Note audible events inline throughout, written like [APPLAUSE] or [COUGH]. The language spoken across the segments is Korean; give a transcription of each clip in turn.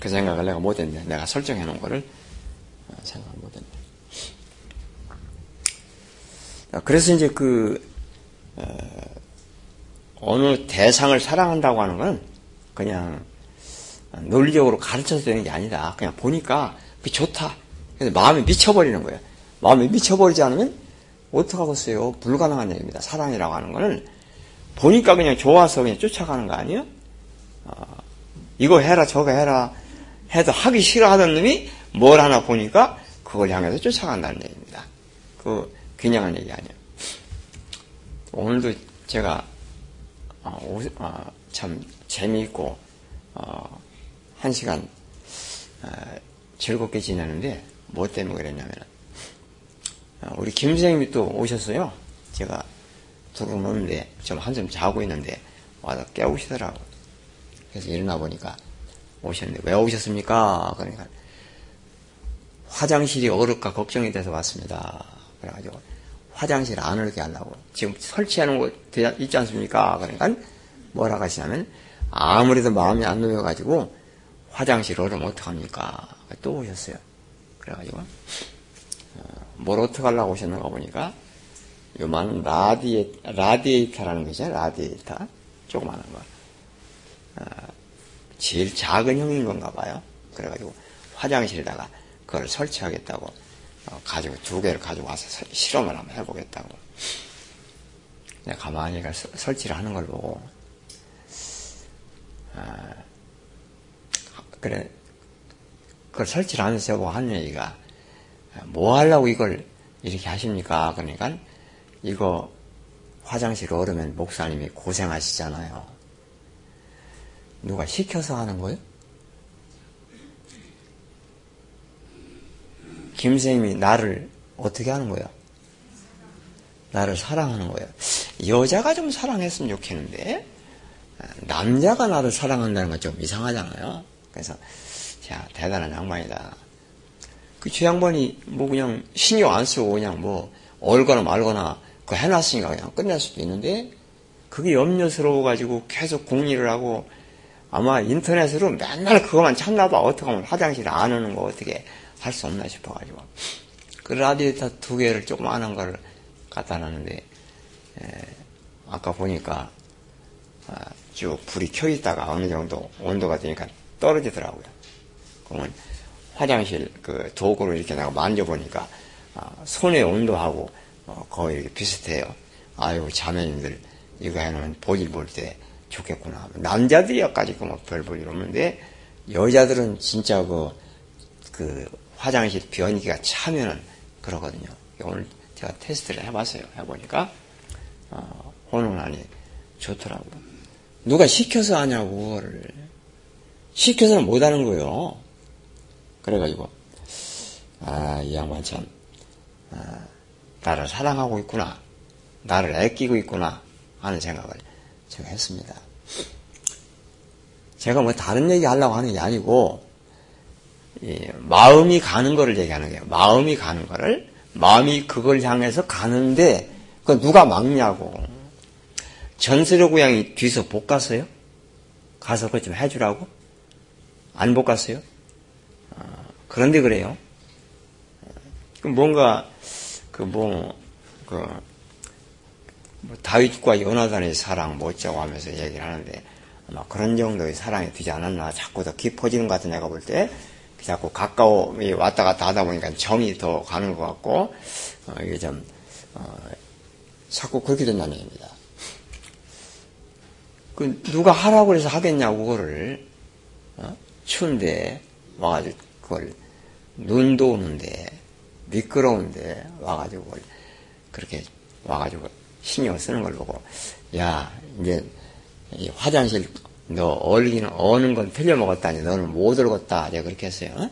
그 생각을 내가 못했네. 내가 설정해 놓은 거를 어, 생각을 못했네. 그래서 이제 그, 어, 느 대상을 사랑한다고 하는 건 그냥 논리적으로 가르쳐서 되는 게 아니다. 그냥 보니까 그 좋다. 그래서 마음이 미쳐버리는 거예요. 마음이 미쳐버리지 않으면 어떡하겠어요? 불가능한 얘기입니다. 사랑이라고 하는 거는 보니까 그냥 좋아서 그냥 쫓아가는 거 아니에요? 어, 이거 해라 저거 해라 해도 하기 싫어하던 놈이 뭘 하나 보니까 그걸 향해서 쫓아간다는 얘기입니다. 그 그냥한 얘기 아니에요. 오늘도 제가 어, 오, 어, 참 재미있고 어, 한 시간 어, 즐겁게 지내는데 뭐 때문에 그랬냐면 어, 우리 김 선생님이 또 오셨어요. 제가 들어오는데 좀 한숨 자고 있는데 와서 깨우시더라고. 그래서 일어나 보니까 오셨는데 왜 오셨습니까? 그러니까 화장실이 어렵까 걱정이 돼서 왔습니다. 그래가지고 화장실 안 어렵게 하려고 지금 설치하는 곳 있지 않습니까? 그러니까 뭐라 하시냐면 아무래도 마음이 안 놓여가지고 화장실 얼으면 어떡합니까? 또 오셨어요. 그래가지고 어, 뭘 어떡하려고 오셨는가 보니까 요만한 라디에, 라디에이터라는 것이죠. 라디에이터. 조그마한 거. 어, 제일 작은 형인 건가 봐요. 그래가지고 화장실에다가 그걸 설치하겠다고 어, 가지고 두 개를 가지고 와서 실험을 한번 해보겠다고. 내가 가만히 설치를 하는 걸 보고 어, 그래 그걸 설치를 하면서 저보고 하는 얘기가 뭐 하려고 이걸 이렇게 하십니까? 그러니까 이거 화장실 오르면 목사님이 고생하시잖아요. 누가 시켜서 하는 거예요? 김선생님이 나를 어떻게 하는 거예요? 나를 사랑하는 거예요. 여자가 좀 사랑했으면 좋겠는데 남자가 나를 사랑한다는 건 좀 이상하잖아요. 그래서 자 대단한 양반이다. 그 주양반이 뭐 그냥 신경 안 쓰고 그냥 뭐 얼거나 말거나 그 해놨으니까 그냥 끝낼 수도 있는데 그게 염려스러워가지고 계속 공리를 하고 아마 인터넷으로 맨날 그것만 찾나 봐. 어떻게 하면 화장실 안 오는 거 어떻게 할 수 없나 싶어가지고. 그 라디에이터 두 개를 조그만한 걸 갖다 놨는데, 에, 아까 보니까 아, 쭉 불이 켜 있다가 어느 정도 온도가 되니까 떨어지더라고요. 그러면 화장실 그 도구를 이렇게 내가 만져보니까 아, 손의 온도하고 어, 거의 비슷해요. 아유 자매님들 이거 해놓으면 볼일 볼때 좋겠구나. 남자들이야까지 그별 볼 일 없는데 여자들은 진짜 그, 그 화장실 변기가 차면은 그러거든요. 오늘 제가 테스트를 해봤어요. 해보니까 어, 혼응란이 좋더라고요. 누가 시켜서 하냐고 그거를 시켜서는 못하는 거예요. 그래가지고 아 이 양반 참 아, 나를 사랑하고 있구나 나를 애끼고 있구나 하는 생각을 제가 했습니다. 제가 뭐 다른 얘기 하려고 하는 게 아니고 마음이 가는 거를 얘기하는 거예요. 마음이 가는 거를 마음이 그걸 향해서 가는데 그 누가 막냐고. 전세로 고양이 뒤에서 볶았어요? 가서 그것 좀 해주라고? 안 볶았어요? 어, 그런데 그래요. 뭔가 그 뭐, 그, 뭐 다윗과 요나단의 사랑 뭐 어쩌고 하면서 얘기를 하는데 아마 그런 정도의 사랑이 되지 않았나 자꾸 더 깊어지는 것 같은 내가 볼 때 자꾸 가까워 왔다 갔다 하다 보니까 정이 더 가는 것 같고 어, 이게 좀 어, 자꾸 그렇게 된다는 얘기입니다. 그 누가 하라고 해서 하겠냐고 그거를 어? 추운데 와가지고 그걸 눈도 오는데 미끄러운데 와가지고 그렇게 와가지고 신경 쓰는 걸 보고 야 이제 화장실 너 얼기는 어는 건 틀려 먹었다니 너는 못 얼었다 내가 그렇게 했어요. 어?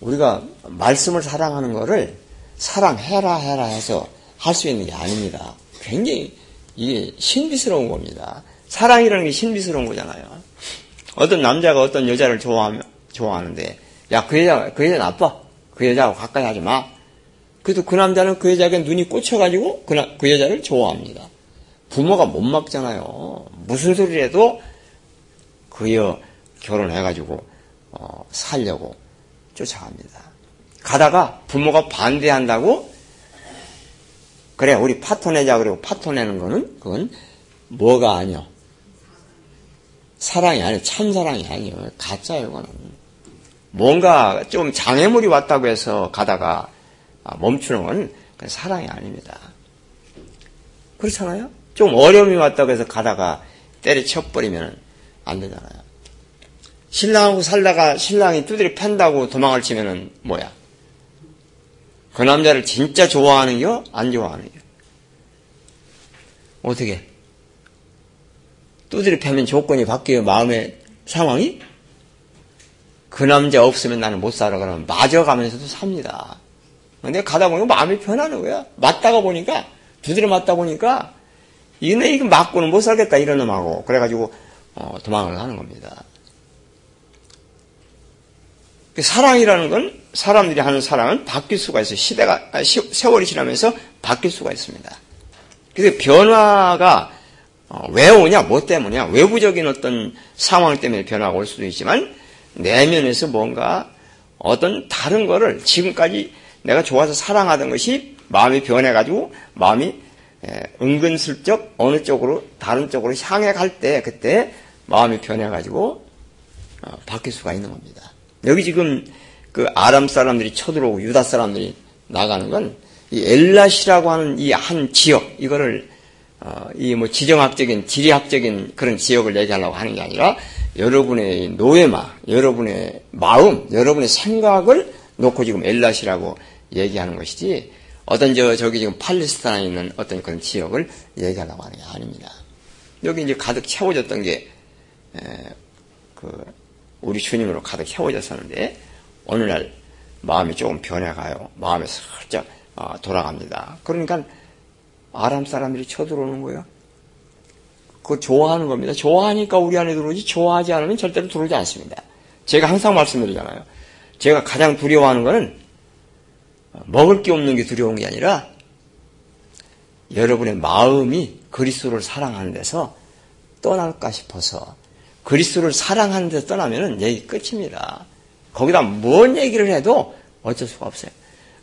우리가 말씀을 사랑하는 거를 사랑해라 해라 해서 할 수 있는 게 아닙니다. 굉장히 이게 신비스러운 겁니다. 사랑이라는 게 신비스러운 거잖아요. 어떤 남자가 어떤 여자를 좋아하면, 좋아하는데, 야, 그 여자, 그 여자 나빠. 그 여자하고 가까이 하지 마. 그래도 그 남자는 그 여자에게 눈이 꽂혀가지고 그, 나, 그 여자를 좋아합니다. 부모가 못 막잖아요. 무슨 소리를 해도 그 여, 결혼해가지고 어, 살려고 쫓아갑니다. 가다가 부모가 반대한다고 그래 우리 파토 내자 그리고 파토 내는 거는 그건 뭐가 아니요 사랑이 아니요 참 사랑이 아니요 가짜예요 그거는 뭔가 좀 장애물이 왔다고 해서 가다가 멈추는 건 사랑이 아닙니다. 그렇잖아요? 좀 어려움이 왔다고 해서 가다가 때려쳐버리면 안 되잖아요. 신랑하고 살다가 신랑이 두드려 팬다고 도망을 치면은 뭐야? 그 남자를 진짜 좋아하는 겨? 안 좋아하는 겨? 어떻게? 두드려 패면 조건이 바뀌어 마음의 상황이? 그 남자 없으면 나는 못 살아 그러면 맞아가면서도 삽니다. 근데 가다 보니까 마음이 편하는 거야. 맞다가 보니까 두드려 맞다 보니까 이네 이거 맞고는 못 살겠다 이런 놈하고 그래가지고 어, 도망을 하는 겁니다. 그 사랑이라는 건 사람들이 하는 사랑은 바뀔 수가 있어요. 시대가 아, 세월이 지나면서 바뀔 수가 있습니다. 그래서 변화가 어, 왜 오냐, 뭐 때문이냐, 외부적인 어떤 상황 때문에 변화가 올 수도 있지만 내면에서 뭔가 어떤 다른 거를 지금까지 내가 좋아서 사랑하던 것이 마음이 변해가지고 마음이 은근슬쩍 어느 쪽으로 다른 쪽으로 향해 갈 때 그때 마음이 변해가지고 어, 바뀔 수가 있는 겁니다. 여기 지금 그 아람 사람들이 쳐들어오고 유다 사람들이 나가는 건 이 엘라시라고 하는 이 한 지역 이거를 어, 이뭐 지정학적인 지리학적인 그런 지역을 얘기하려고 하는 게 아니라 여러분의 노예마, 여러분의 마음, 여러분의 생각을 놓고 지금 엘라시라고 얘기하는 것이지 어떤 저 저기 지금 팔레스타인에 있는 어떤 그런 지역을 얘기하려고 하는 게 아닙니다. 여기 이제 가득 채워졌던 게 그 우리 주님으로 가득 채워졌었는데 어느 날 마음이 조금 변해가요. 마음이 살짝 어, 돌아갑니다. 그러니까 아람 사람들이 쳐들어오는 거예요. 그거 좋아하는 겁니다. 좋아하니까 우리 안에 들어오지 좋아하지 않으면 절대로 들어오지 않습니다. 제가 항상 말씀드리잖아요. 제가 가장 두려워하는 것은 먹을 게 없는 게 두려운 게 아니라 여러분의 마음이 그리스도를 사랑하는 데서 떠날까 싶어서 그리스도를 사랑하는 데 떠나면은 얘기 끝입니다. 거기다 뭔 얘기를 해도 어쩔 수가 없어요.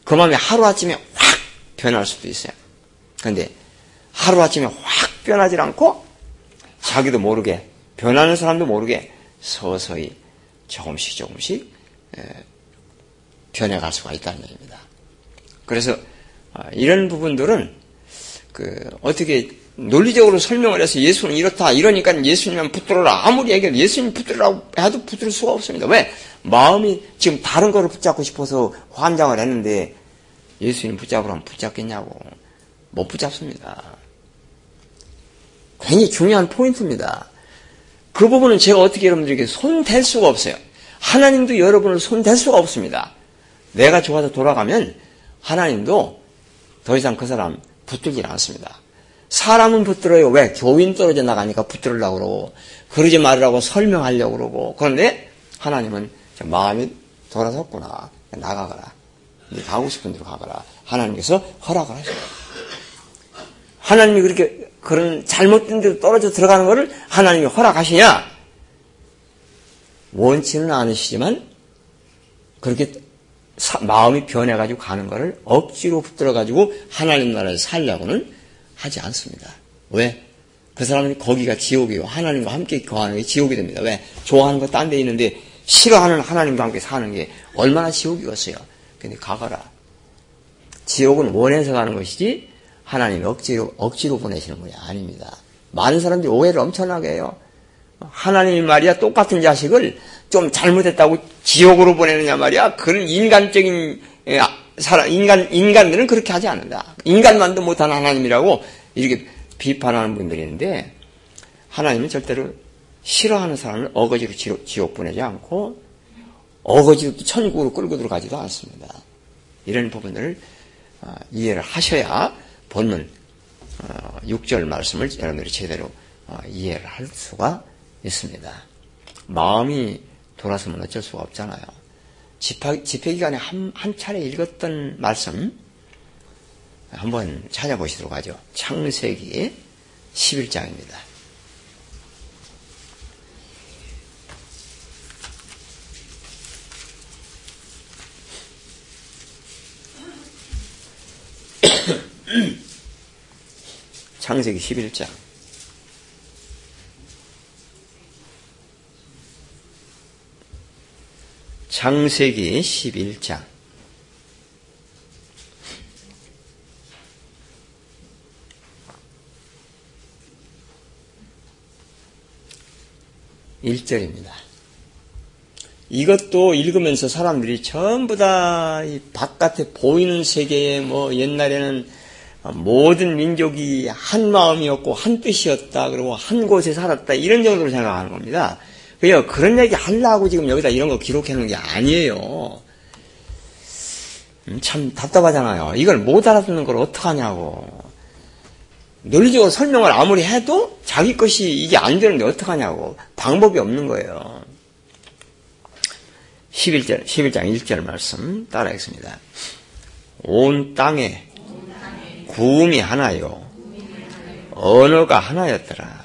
그 마음이 하루아침에 확 변할 수도 있어요. 근데 하루아침에 확 변하지 않고 자기도 모르게 변하는 사람도 모르게 서서히 조금씩 조금씩 변해갈 수가 있다는 얘기입니다. 그래서 아, 이런 부분들은 그 어떻게 논리적으로 설명을 해서 예수는 이렇다 이러니까 예수님만 붙들어라 아무리 얘기해도 예수님 붙들라고 해도 붙들 수가 없습니다. 왜? 마음이 지금 다른 거를 붙잡고 싶어서 환장을 했는데 예수님 붙잡으라면 붙잡겠냐고 못 붙잡습니다. 굉장히 중요한 포인트입니다. 그 부분은 제가 어떻게 여러분들에게 손댈 수가 없어요. 하나님도 여러분을 손댈 수가 없습니다. 내가 좋아서 돌아가면 하나님도 더 이상 그 사람 붙들질 않습니다. 사람은 붙들어요. 왜? 교인 떨어져 나가니까 붙들으려고 그러고, 그러지 말으라고 설명하려고 그러고, 그런데 하나님은 마음이 돌아섰구나. 나가거라. 네 가고 싶은 대로 가거라. 하나님께서 허락을 하셔요. 하나님이 그렇게 그런 잘못된 데로 떨어져 들어가는 것을 하나님이 허락하시냐? 원치는 않으시지만 그렇게 마음이 변해가지고 가는 것을 억지로 붙들어가지고 하나님 나라에 살려고는 하지 않습니다. 왜? 그 사람은 거기가 지옥이에요. 하나님과 함께 거하는 게 지옥이 됩니다. 왜? 좋아하는 거 딴 데 있는데 싫어하는 하나님과 함께 사는 게 얼마나 지옥이겠어요. 근데 가거라. 지옥은 원해서 가는 것이지 하나님이 억지로, 억지로 보내시는 분이 아닙니다. 많은 사람들이 오해를 엄청나게 해요. 하나님이 말이야 똑같은 자식을 좀 잘못했다고 지옥으로 보내느냐 말이야. 그런 인간적인 예, 사람, 인간, 인간들은 그렇게 하지 않는다. 인간만도 못하는 하나님이라고 이렇게 비판하는 분들이 있는데, 하나님은 절대로 싫어하는 사람을 어거지로 지옥, 지옥 보내지 않고, 어거지로 천국으로 끌고 들어가지도 않습니다. 이런 부분을 어, 이해를 하셔야 본문 6절 어, 말씀을 여러분들이 제대로 어, 이해를 할 수가 있습니다. 마음이 돌아서면 어쩔 수가 없잖아요. 집회, 집회 기간에 한, 한 차례 읽었던 말씀 한번 찾아보시도록 하죠. 창세기 11장입니다. [COUGHS] 창세기 11장. 창세기 11장. 일절입니다 이것도 읽으면서 사람들이 전부 다이 바깥에 보이는 세계에 뭐 옛날에는 모든 민족이 한 마음이었고 한 뜻이었다. 그리고 한 곳에 살았다. 이런 정도로 생각하는 겁니다. 그냥 그런 얘기 하려고 지금 여기다 이런 거 기록해 놓은 게 아니에요. 음, 참 답답하잖아요. 이걸 못 알아듣는 걸 어떡하냐고. 논리적으로 설명을 아무리 해도 자기 것이 이게 안 되는데 어떡하냐고. 방법이 없는 거예요. 11절, 11장 1절 말씀 따라하겠습니다. 온 땅에 구음이 하나요. 언어가 하나였더라.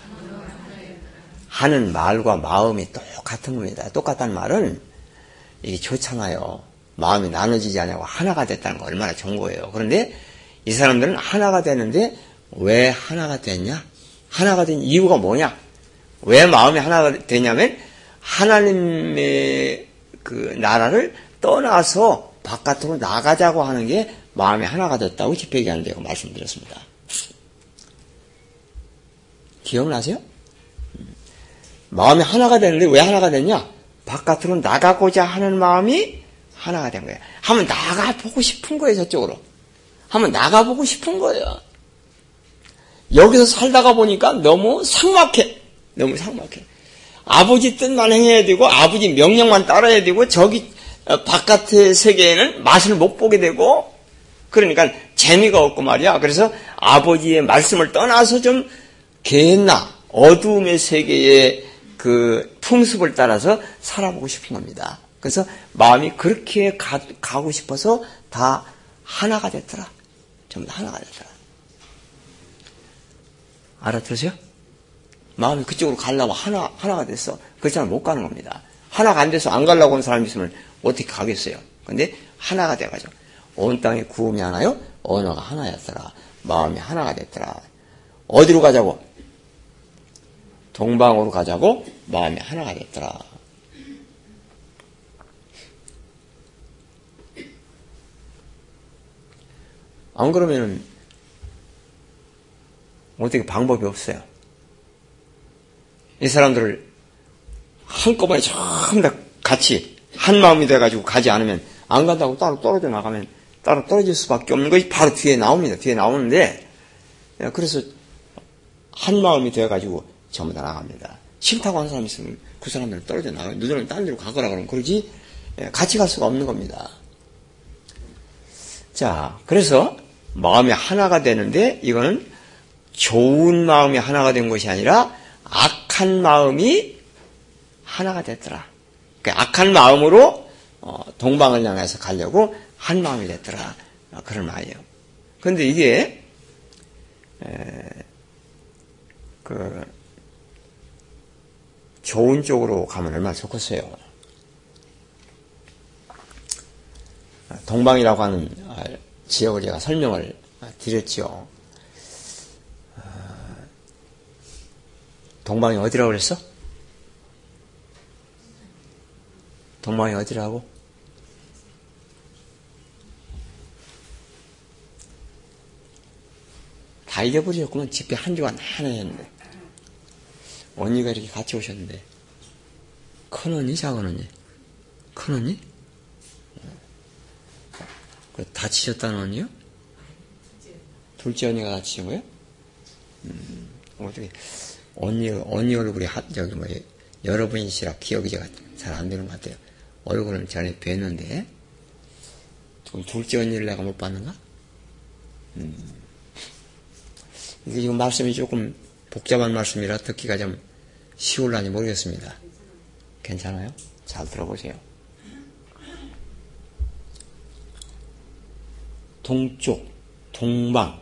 하는 말과 마음이 똑같은 겁니다. 똑같다는 말은 이게 좋잖아요. 마음이 나눠지지 않냐고 하나가 됐다는 거 얼마나 좋은 거예요. 그런데 이 사람들은 하나가 되는데 왜 하나가 됐냐? 하나가 된 이유가 뭐냐? 왜 마음이 하나가 되냐면 하나님의 그 나라를 떠나서 바깥으로 나가자고 하는 게 마음이 하나가 됐다고 집회기하는데요. 말씀드렸습니다. 기억나세요? 마음이 하나가 되는데 왜 하나가 됐냐? 바깥으로 나가고자 하는 마음이 하나가 된 거예요. 한번 나가보고 싶은 거예요, 저쪽으로. 한번 나가보고 싶은 거예요. 여기서 살다가 보니까 너무 상막해. 너무 상막해. 아버지 뜻만 행해야 되고 아버지 명령만 따라야 되고 저기 어, 바깥의 세계에는 맛을 못 보게 되고 그러니까 재미가 없고 말이야. 그래서 아버지의 말씀을 떠나서 좀 개나 어두움의 세계의 그 풍습을 따라서 살아보고 싶은 겁니다. 그래서 마음이 그렇게 가, 가고 싶어서 다 하나가 됐더라. 전부 다 하나가 됐더라. 알아들으세요? 마음이 그쪽으로 가려고 하나, 하나가 됐어. 그렇지않으면 못 가는 겁니다. 하나가 안 돼서 안 가려고 하는 사람이 있으면 어떻게 가겠어요? 근데 하나가 돼가지고. 온 땅에 구음이 하나요? 언어가 하나였더라. 마음이 하나가 됐더라. 어디로 가자고? 동방으로 가자고? 마음이 하나가 됐더라. 안 그러면은 어떻게 방법이 없어요. 이 사람들을 한꺼번에 전부 다 같이 한 마음이 돼가지고 가지 않으면 안 간다고 따로 떨어져 나가면 따로 떨어질 수밖에 없는 것이 바로 뒤에 나옵니다. 뒤에 나오는데 그래서 한 마음이 되어가지고 전부 다 나갑니다. 싫다고 하는 사람 있으면 그 사람들은 떨어져 나가요. 너희는 딴 데로 가거라 그러면 그러지 같이 갈 수가 없는 겁니다. 자, 그래서 마음이 하나가 되는데 이거는 좋은 마음이 하나가 된 것이 아니라 악한 마음이 하나가 됐더라. 그 악한 마음으로 어, 동방을 향해서 가려고 한 마음이 됐더라. 어, 그런 말이에요. 그런데 이게 그 좋은 쪽으로 가면 얼마나 좋겠어요. 동방이라고 하는 아, 지역을 제가 설명을 드렸죠. 동방이 어디라고 그랬어? 동방이 어디라고? 다 잊어버리셨구만. 집회 한 주간 하나 했는데. 언니가 이렇게 같이 오셨는데. 큰 언니, 작은 언니? 큰 언니? 그 다치셨다는 언니요? 둘째 언니가 다치신 거예요? 음, 어떻게. 언니, 언니 얼굴이 하, 저기 뭐, 여러분이시라 기억이 제가 잘 안 되는 것 같아요. 얼굴은 전에 뵀는데, 둘째 언니를 내가 못 봤는가? 음. 이게 지금 말씀이 조금 복잡한 말씀이라 듣기가 좀 쉬울라니 모르겠습니다. 괜찮아요? 잘 들어보세요. 동쪽, 동방.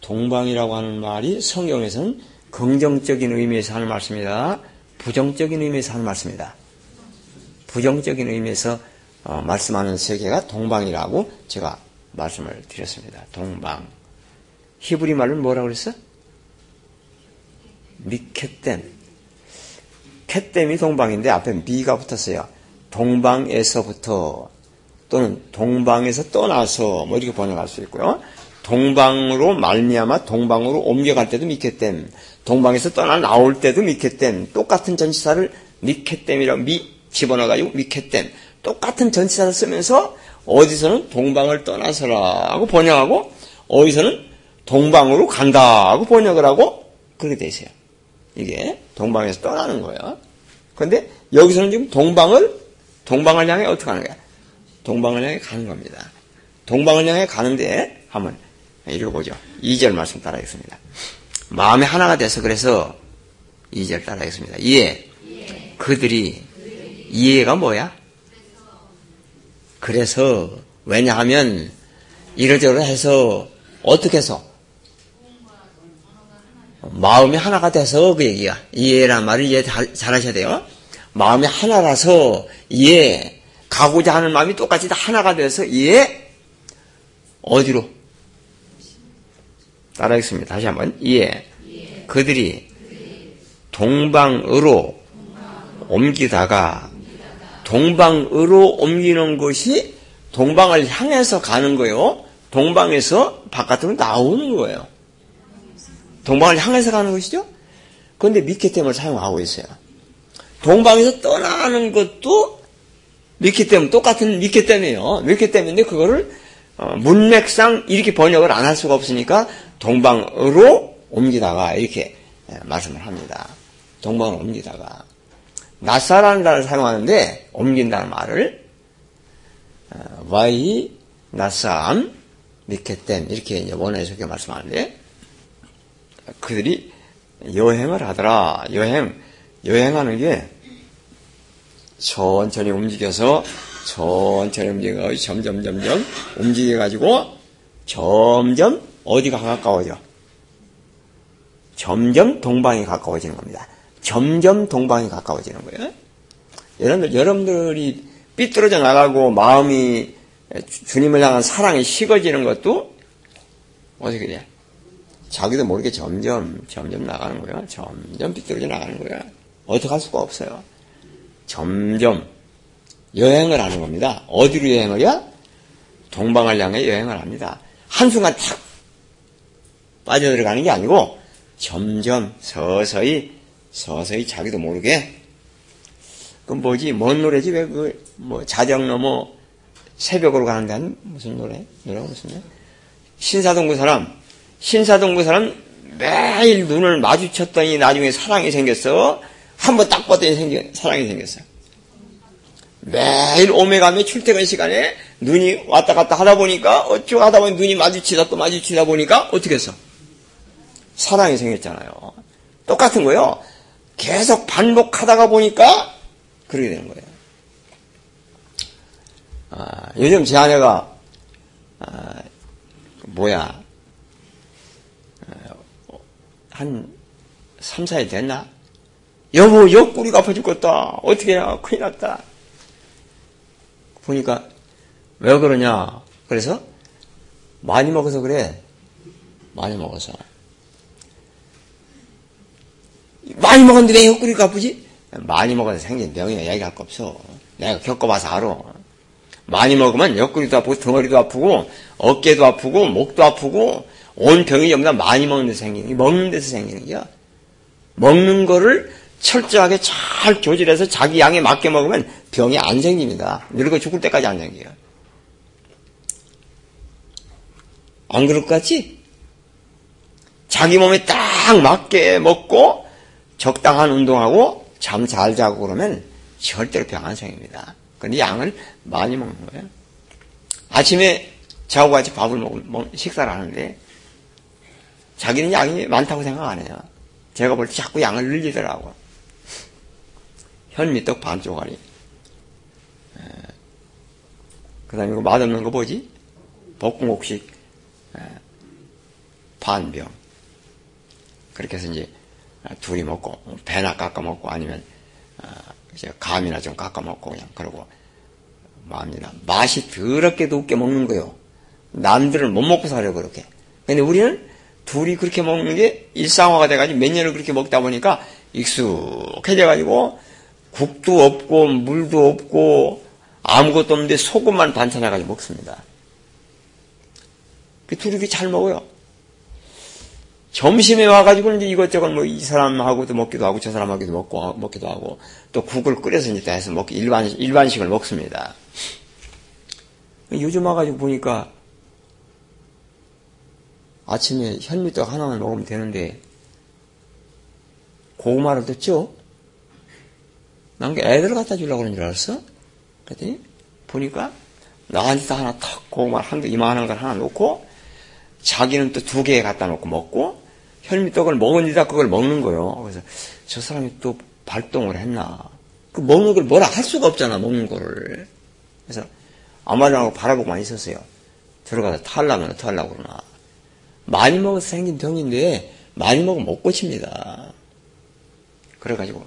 동방이라고 하는 말이 성경에서는 긍정적인 의미에서 하는 말씀이다. 부정적인 의미에서 하는 말씀이다. 부정적인 의미에서 어, 말씀하는 세계가 동방이라고 제가 말씀을 드렸습니다. 동방. 히브리 말은 뭐라고 그랬어? 미켓댐. 캣댐이 동방인데 앞에 미가 붙었어요. 동방에서부터 또는 동방에서 떠나서 뭐 이렇게 번역할 수 있고요. 동방으로 말미암아 동방으로 옮겨갈 때도 미켓댐. 동방에서 떠나 나올 때도 미켓댐. 똑같은 전치사를 미켓댐이라고 미 집어넣어가지고 미켓댐. 똑같은 전치사를 쓰면서 어디서는 동방을 떠나서라고 번역하고 어디서는 동방으로 간다고 번역을 하고 그렇게 돼 있어요. 이게 동방에서 떠나는 거예요. 그런데 여기서는 지금 동방을 동방을 향해 어떻게 하는 거야? 동방을 향해 가는 겁니다. 동방을 향해 가는데 한번 읽어보죠. 2절 말씀 따라하겠습니다. 마음이 하나가 돼서 그래서 2절 따라하겠습니다. 이해. 그들이 이해가 뭐야? 그래서 왜냐하면 이러저러 해서 어떻게 해서 마음이 하나가 돼서 그 얘기야. 이해란 말을 이해 잘, 하셔야 돼요. 마음이 하나라서 이해 가고자 하는 마음이 똑같이 다 하나가 돼서 이해 어디로? 따라하겠습니다. 다시 한번 이해. 그들이 동방으로 옮기다가 동방으로 옮기는 것이 동방을 향해서 가는 거예요. 동방에서 바깥으로 나오는 거예요. 동방을 향해서 가는 것이죠. 그런데 미케템을 사용하고 있어요. 동방에서 떠나는 것도 미케템 똑같은 미케템이에요. 미케템인데 그거를 어, 문맥상 이렇게 번역을 안 할 수가 없으니까 동방으로 옮기다가 이렇게 예, 말씀을 합니다. 동방으로 옮기다가 낯사라는 단어를 사용하는데 옮긴다는 말을 어, 와이 나쌈 미케템 이렇게 이제 원어에서 이렇게 말씀하는데 그들이 여행을 하더라. 여행 여행하는 게 천천히 움직여서 천천히 움직여 점점 점점 움직여 가지고 점점 어디가 가까워져? 점점 동방이 가까워지는 겁니다. 점점 동방이 가까워지는 거예요. 여러분들, 여러분들이 삐뚤어져 나가고 마음이 주님을 향한 사랑이 식어지는 것도 어떻게 돼? 자기도 모르게 점점, 점점 나가는 거예요. 점점 삐뚤어져 나가는 거예요. 어떻게 할 수가 없어요. 점점 여행을 하는 겁니다. 어디로 여행을 해? 동방을 향해 여행을 합니다. 한순간 탁 빠져들어가는 게 아니고 점점 서서히 서서히 자기도 모르게 그 뭐지 뭔 노래지 왜 그 뭐 자정 넘어 새벽으로 가는 데는 무슨 노래 노래가 무슨 노래 신사동구 사람 신사동구 사람 매일 눈을 마주쳤더니 나중에 사랑이 생겼어. 한번 딱 봤더니 생겨, 사랑이 생겼어 매일 오메가메 출퇴근 시간에 눈이 왔다 갔다 하다 보니까 어쩌고 하다 보니 눈이 마주치다 또 마주치다 보니까 어떻게 했어? 사랑이 생겼잖아요. 똑같은 거요. 계속 반복하다가 보니까 그렇게 되는 거예요. 아, 요즘 제 아내가 아, 뭐야? 아, 한 3, 4일 됐나? 여보 옆구리가 아파 죽겠다. 어떻게 해야 큰일 났다. 보니까 왜 그러냐? 그래서 많이 먹어서 그래. 많이 먹어서. 많이 먹었는데 왜 헛구리가 아프지? 많이 먹어서 생긴 병이야. 얘기할 거 없어. 내가 겪어봐서 알아. 많이 먹으면 옆구리도 아프고 덩어리도 아프고 어깨도 아프고 목도 아프고 온 병이 전부 다 많이 먹는 데서 생기는 게 먹는 데서 생기는 게야. 먹는 거를 철저하게 잘 조절해서 자기 양에 맞게 먹으면 병이 안 생깁니다. 늙어 죽을 때까지 안 생겨요. 안 그럴 것 같지? 자기 몸에 딱 맞게 먹고 적당한 운동하고 잠 잘 자고 그러면 절대로 병 안 생깁니다. 근데 양을 많이 먹는 거예요. 아침에 저하고 같이 밥을 먹, 식사를 하는데 자기는 양이 많다고 생각 안 해요. 제가 볼 때 자꾸 양을 늘리더라고. 현미떡 반 쪼가리. 그 다음에 이거 맛없는 거 뭐지? 볶음옥식 반병. 그렇게 해서 이제 아, 둘이 먹고 배나 깎아 먹고 아니면 아, 이제 감이나 좀 깎아 먹고 그냥 그러고 마음이나 맛이 더럽게 도 웃게 먹는 거요. 남들은 못 먹고 살려 그렇게. 근데 우리는 둘이 그렇게 먹는 게 일상화가 돼가지고 몇 년을 그렇게 먹다 보니까 익숙해져가지고 국도 없고 물도 없고 아무것도 없는데 소금만 반찬해가지고 먹습니다. 그 둘이 잘 먹어요. 점심에 와가지고 이제 이것저것 뭐 이 사람하고도 먹기도 하고 저 사람하고도 먹고 먹기도 하고 또 국을 끓여서 이제 해서 먹기 일반 일반식을 먹습니다. 요즘 와가지고 보니까 아침에 현미떡 하나만 먹으면 되는데 고구마를 듣죠? 난게 애들 갖다 주려고 그런 줄 알았어? 그랬더니 보니까 나한테 하나 턱 고구마 한개 이만한 걸 하나 놓고 자기는 또 두 개 갖다 놓고 먹고 현미떡을 먹으니까 그걸 먹는 거예요. 그래서 저 사람이 또 발동을 했나. 그 먹는 걸 뭐라 할 수가 없잖아, 먹는 거를. 그래서 아무 말도 안 하고 바라보고만 있었어요. 들어가서 탈라면 어떡하려고 그러나. 많이 먹어서 생긴 병인데 많이 먹으면 못 고칩니다. 그래가지고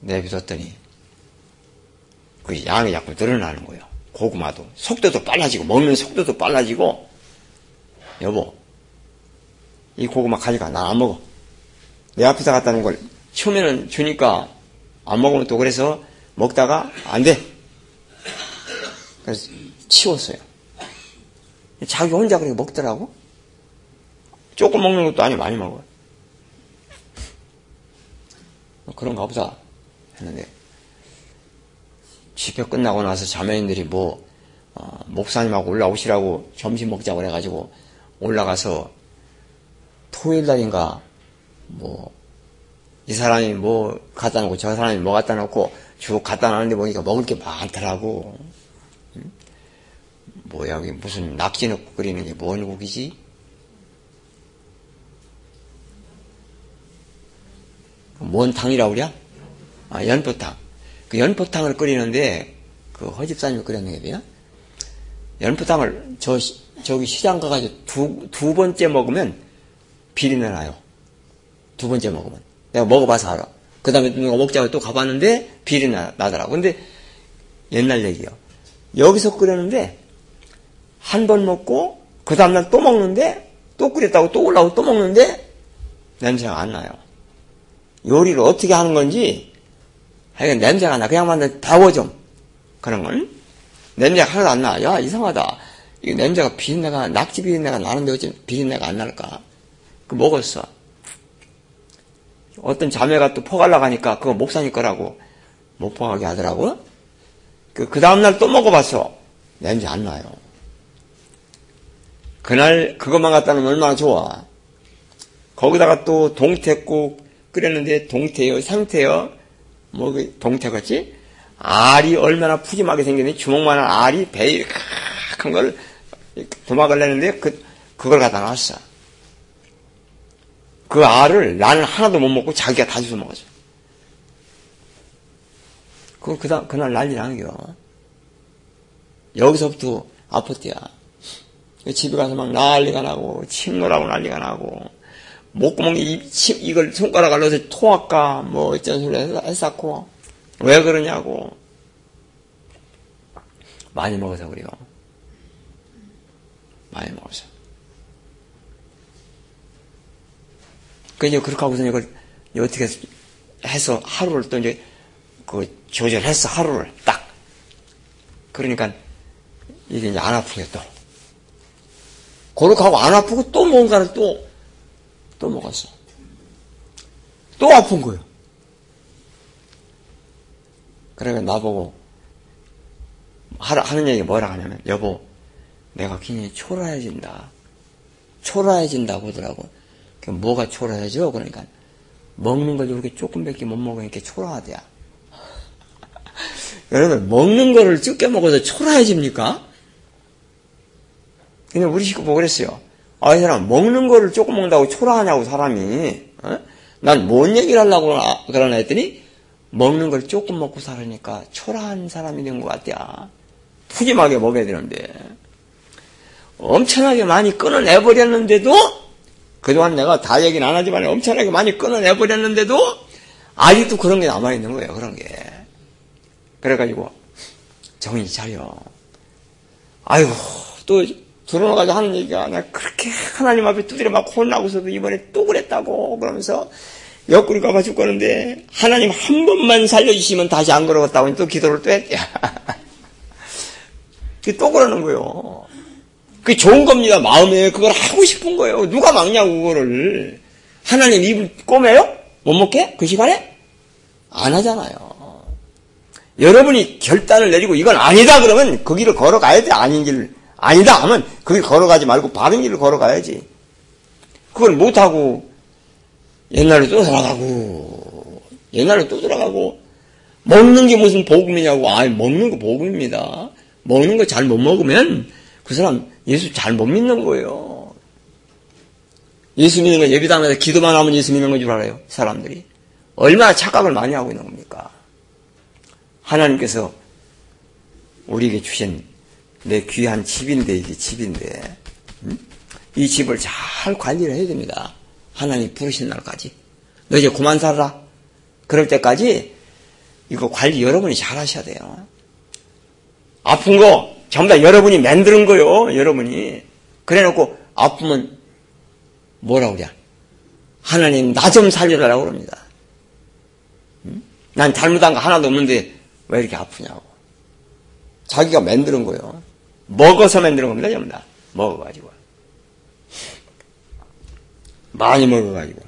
내비뒀더니 그 양이 자꾸 늘어나는 거예요. 고구마도 속도도 빨라지고 먹는 속도도 빨라지고 여보 이 고구마 가져가 나 안 먹어 내 앞에서 놓은 걸 처음에는 주니까 안 먹으면 또 그래서 먹다가 안돼 그래서 치웠어요. 자기 혼자 그렇게 먹더라고. 조금 먹는 것도 아니고 많이 먹어요. 뭐 그런가 보다 했는데 집회 끝나고 나서 자매인들이 뭐 어, 목사님하고 올라오시라고 점심 먹자고 그래가지고 올라가서 토요일 날인가 뭐 이 사람이 뭐 갖다 놓고 저 사람이 뭐 갖다 놓고 쭉 갖다 놨는데 보니까 먹을 게 많더라고. 뭐야, 여기 무슨 낙지 넣고 끓이는 게 뭔 고기지? 뭔 탕이라고 그래? 아, 연포탕. 그 연포탕을 끓이는데, 그 허집사님이 끓였는 게뭐야 연포탕을 저, 저기 시장 가가지고 두, 두 번째 먹으면 비린내 나요. 두 번째 먹으면. 내가 먹어봐서 알아. 그 다음에 누가 먹자고 또 가봤는데 비린내 나더라고. 근데 옛날 얘기요. 여기서 끓였는데 한 번 먹고 그 다음날 또 먹는데 또 끓였다고 또 올라오고 또 먹는데 냄새가 안 나요. 요리를 어떻게 하는 건지 하여간 냄새가 나. 그냥 만들 배워 좀. 그런 건. 냄새가 하나도 안 나. 야, 이상하다. 이 냄새가 비린내가, 낙지 비린내가 나는데 어찌 비린내가 안 날까? 그 먹었어. 어떤 자매가 또 포갈라 가니까 그거 목사님 거라고 못 포가게 하더라고. 그, 그 다음날 또 먹어봤어. 냄새 안 나요. 그날 그것만 갖다 놓으면 얼마나 좋아. 거기다가 또 동태국 끓였는데 동태요, 상태요, 뭐그 동태같이 알이 얼마나 푸짐하게 생겼는지 주먹만한 알이 배에 큰 걸 도막을 내는데 그 그걸 갖다 놨어. 그 알을 나는 하나도 못 먹고 자기가 다 주워 먹었어. 그, 그, 그날 난리 나는 겨. 여기서부터 아팠대야. 집에 가서 막 난리가 나고 침노라고 난리가 나고 목구멍에 이, 침, 이걸 손가락 알려서 토할까 뭐 어쩐 소리 했었고 왜 그러냐고 많이 먹어서 그래요. 많이 먹어서. 그 이제 그렇게 하고서 이걸 어떻게 해서 하루를 또 이제 그 조절해서 하루를 딱 그러니까 이게 이제 안 아프게 또 그렇게 하고 안 아프고 또 뭔가를 또, 또 먹었어. 또 아픈 거예요. 그러니까 나보고 하는 얘기 뭐라 하냐면, 여보, 내가 굉장히 초라해진다. 초라해진다고 하더라고. 그 뭐가 초라해져? 그러니까, 먹는 걸 이렇게 조금밖에 못 먹으니까 초라하대야. [LAUGHS] 여러분, 먹는 거를 적게 먹어서 초라해집니까? 근데 우리 식구 보고 그랬어요. 아, 이 사람 먹는 거를 조금 먹는다고 초라하냐고 사람이. 어? 난뭔 얘기를 하려고 그러나 했더니 먹는 걸 조금 먹고 살으니까 초라한 사람이 된 것 같야. 푸짐하게 먹어야 되는데. 엄청나게 많이 끊어내버렸는데도 그동안 내가 다 얘기는 안 하지만 엄청나게 많이 끊어내버렸는데도 아직도 그런 게 남아있는 거예요. 그런 게. 그래가지고 정신 차려. 아이고, 또 들어가가지고 하는 얘기가 나 그렇게 하나님 앞에 두드려 막 혼나고서도 이번에 또 그랬다고 그러면서 옆구리 가봐 죽겠는데 하나님 한 번만 살려주시면 다시 안 그러겠다고 또 기도를 또 했대요. [LAUGHS] 또 그러는 거예요. 그게 좋은 겁니다. 마음에 그걸 하고 싶은 거예요. 누가 막냐고 그거를. 하나님 입을 꼬매요? 못 먹게? 그 시간에? 안 하잖아요. 여러분이 결단을 내리고 이건 아니다 그러면 그 길을 걸어가야 돼. 아닌 길. 아니다 하면 그길 걸어가지 말고 바른 길을 걸어가야지. 그걸 못하고 옛날에 또 돌아가고 옛날에 또 돌아가고 먹는 게 무슨 복음이냐고. 아 먹는 거 복음입니다. 먹는 거 잘 못 먹으면 그 사람 예수 잘 못 믿는 거예요. 예수 믿는 건 예비당에서 기도만 하면 예수 믿는 건 줄 알아요. 사람들이. 얼마나 착각을 많이 하고 있는 겁니까? 하나님께서 우리에게 주신 내 귀한 집인데 이게 집인데 음? 이 집을 잘 관리를 해야 됩니다. 하나님 부르신 날까지. 너 이제 그만 살아라. 그럴 때까지 이거 관리 여러분이 잘 하셔야 돼요. 아픈 거 전부 다 여러분이 만드는 거요. 여러분이. 그래 놓고 아프면 뭐라고 그래? 하나님 나 좀 살려달라고 그럽니다. 난 잘못한 거 하나도 없는데 왜 이렇게 아프냐고. 자기가 만드는 거예요. 먹어서 만드는 겁니다, 전부 다. 먹어가지고. 많이 먹어가지고.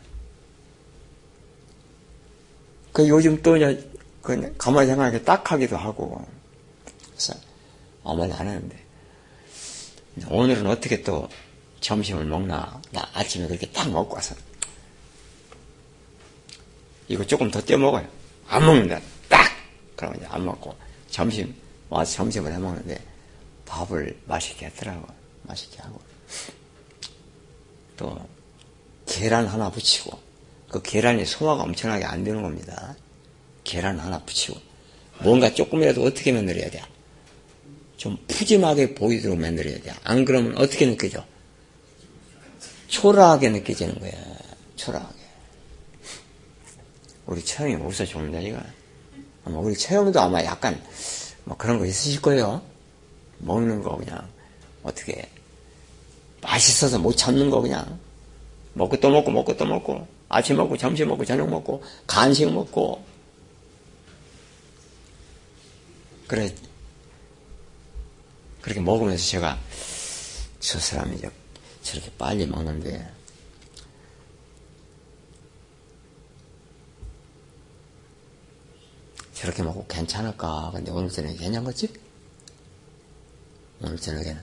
그 요즘 또 이제, 그 가만히 생각하게 딱하기도 하고. 그래서 아무 하는데. 오늘은 어떻게 또 점심을 먹나. 나 아침에 그렇게 딱 먹고 와서. 이거 조금 더 떼어 먹어요. 안 먹는다. 딱! 그러면 이제 안 먹고. 점심, 와서 점심을 해 먹는데 밥을 맛있게 했더라고. 맛있게 하고. 또, 계란 하나 붙이고. 그 계란이 소화가 엄청나게 안 되는 겁니다. 계란 하나 붙이고. 뭔가 조금이라도 어떻게 만들어야 돼? 좀 푸짐하게 보이도록 만들어야 돼. 안 그러면 어떻게 느껴져? 초라하게 느껴지는 거야. 초라하게. 우리 체험이 어디서 좋은데, 이거? 아마 우리 체험도 아마 약간, 뭐 그런 거 있으실 거예요. 먹는 거 그냥, 어떻게, 맛있어서 못 참는 거 그냥, 먹고 또 먹고 먹고 또 먹고, 아침 먹고 점심 먹고 저녁 먹고, 간식 먹고, 그래, 그렇게 먹으면서 제가, 저 사람이 저렇게 빨리 먹는데, 저렇게 먹고 괜찮을까? 근데 오늘 저녁에 괜찮겠지? 오늘 저녁에는.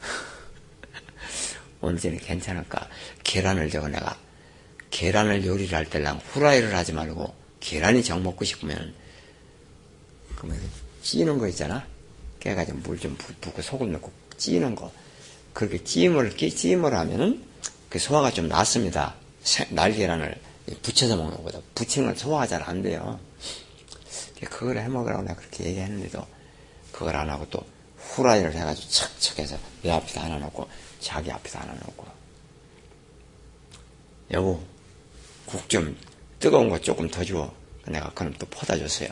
[LAUGHS] 오늘 저녁에 괜찮을까? 계란을 저거 내가, 계란을 요리를 할 때랑 후라이를 하지 말고, 계란이 정 먹고 싶으면, 그러면 찌는 거 있잖아? 깨가지고 물 좀 붓고 소금 넣고 찌는 거. 그렇게 찜을, 찜을 하면은, 그 소화가 좀 낫습니다. 날계란을 붙여서 먹는. 붙이는 건 소화가 잘 안 돼요. 그걸 해먹으라고 내가 그렇게 얘기했는데도 그걸 안 하고 또 후라이를 해가지고 척척해서 내 앞에다 하나 놓고 자기 앞에다 하나 놓고 여보 국 좀 뜨거운 거 조금 더 줘. 내가 그럼 또 퍼다 줬어요.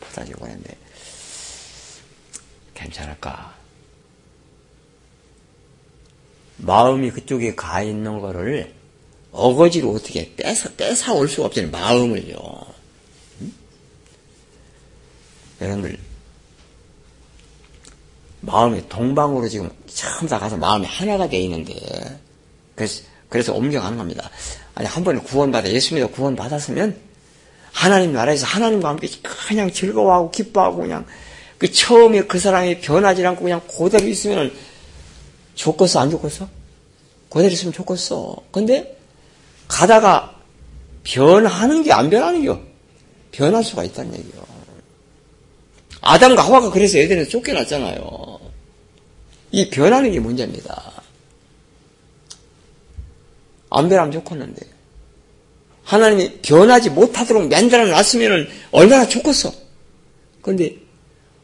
퍼다 주고 했는데 괜찮을까? 마음이 그쪽에 가 있는 거를 어거지로 어떻게 뺏어, 뺏어 올 수가 없잖아요. 마음을요. 여러분들 마음이 동방으로 지금 처음 다 가서 마음이 하나가 돼 있는데 그래서 그래서 옮겨가는 겁니다. 아니 한 번에 구원받아 예수 믿어 구원 받았으면 하나님 나라에서 하나님과 함께 그냥 즐거워하고 기뻐하고 그냥 그 처음에 그 사람이 변하지 않고 그냥 그대로 있으면 좋겠어 안 좋겠어? 그대로 있으면 좋겠어. 근데 가다가 변하는 게 안 변하는 게 변할 수가 있다는 얘기요. 아담과 하와가 그래서 에덴에서 쫓겨났잖아요. 이 변하는 게 문제입니다. 안 변하면 좋겠는데. 하나님이 변하지 못하도록 만들어 놨으면 얼마나 좋겠어. 그런데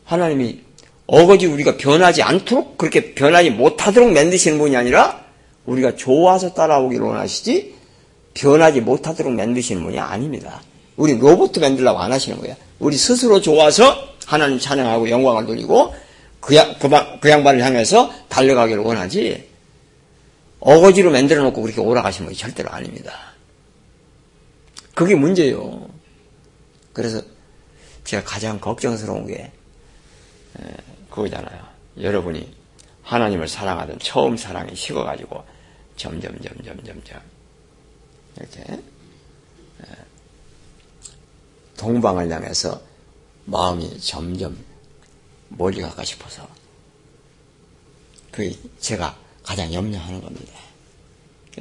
하나님이 어거지 우리가 변하지 않도록 그렇게 변하지 못하도록 만드시는 분이 아니라 우리가 좋아서 따라오기를 원하시지 변하지 못하도록 만드시는 분이 아닙니다. 우리 로봇 만들라고 안 하시는 거야. 우리 스스로 좋아서 하나님 찬양하고 영광을 돌리고 그, 양, 그, 그 양반을 향해서 달려가기를 원하지 어거지로 만들어 놓고 그렇게 오라가시는 것이 절대로 아닙니다. 그게 문제예요. 그래서 제가 가장 걱정스러운 게 그거잖아요. 여러분이 하나님을 사랑하던 처음 사랑이 식어가지고 점점 점점 점점 이렇게 동방을 향해서 마음이 점점 멀리 가가 싶어서 그게 제가 가장 염려하는 겁니다.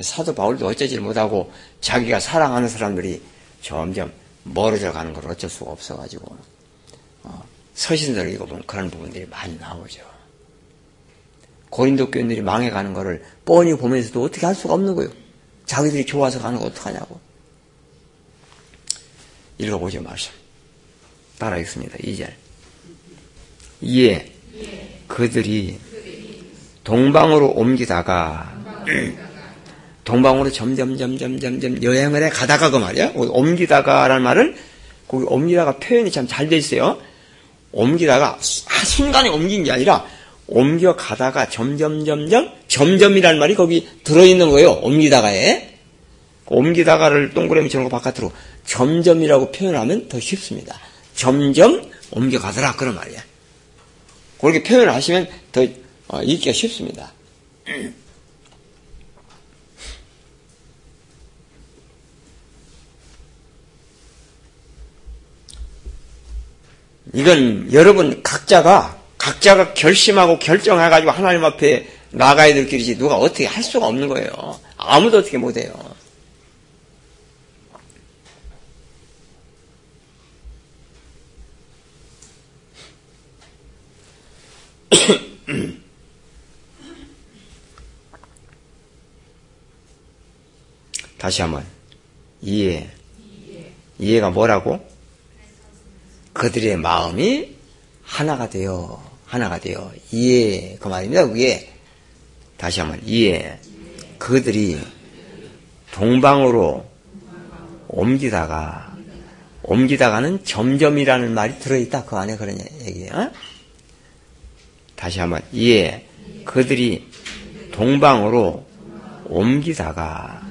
사도 바울도 어쩌지 못하고 자기가 사랑하는 사람들이 점점 멀어져 가는 걸 어쩔 수가 없어가지고 어, 서신들을 읽어보면 그런 부분들이 많이 나오죠. 고린도 교인들이 망해가는 것을 뻔히 보면서도 어떻게 할 수가 없는 거예요. 자기들이 좋아서 가는 거 어떡하냐고. 읽어보죠, 말씀. 따라 읽습니다. 2절. 이에 그들이 동방으로 옮기다가 동방으로 점점 점점 점점 여행을 해 가다가 그 말이야. 옮기다가라는 말은 거기 옮기다가 표현이 참 잘 돼 있어요. 옮기다가 순간에 옮긴 게 아니라 옮겨 가다가 점점 점점 점점이라는 말이 거기 들어 있는 거예요. 옮기다가에 옮기다가를 동그라미 치는 거 바깥으로 점점이라고 표현하면 더 쉽습니다. 점점 옮겨가더라 그런 말이야. 그렇게 표현을 하시면 더 어, 읽기가 쉽습니다. [CLEARS THROAT] 이건 여러분 각자가 각자가 결심하고 결정해가지고 하나님 앞에 나가야 될 길이지 누가 어떻게 할 수가 없는 거예요. 아무도 어떻게 못해요. [COUGHS] 다시 한번. 이해. 이해가 뭐라고? 그들의 마음이 하나가 되어 하나가 되어. 이해. 그 말입니다. 그게. 다시 한번. 이해. 그들이 동방으로 옮기다가 옮기다가는 점점이라는 말이 들어있다. 그 안에 그런 얘기예요. 다시 한번 이해 그들이 동방으로 옮기다가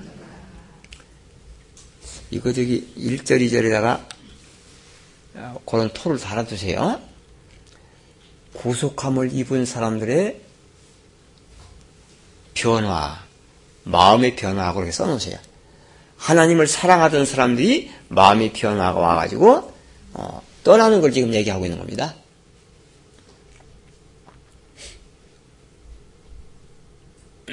이거 저기 1절 2절에다가 그런 토를 달아두세요. 구속함을 입은 사람들의 변화, 마음의 변화하고 이렇게 써놓으세요. 하나님을 사랑하던 사람들이 마음이 변화가 와가지고 어, 떠나는 걸 지금 얘기하고 있는 겁니다. [COUGHS]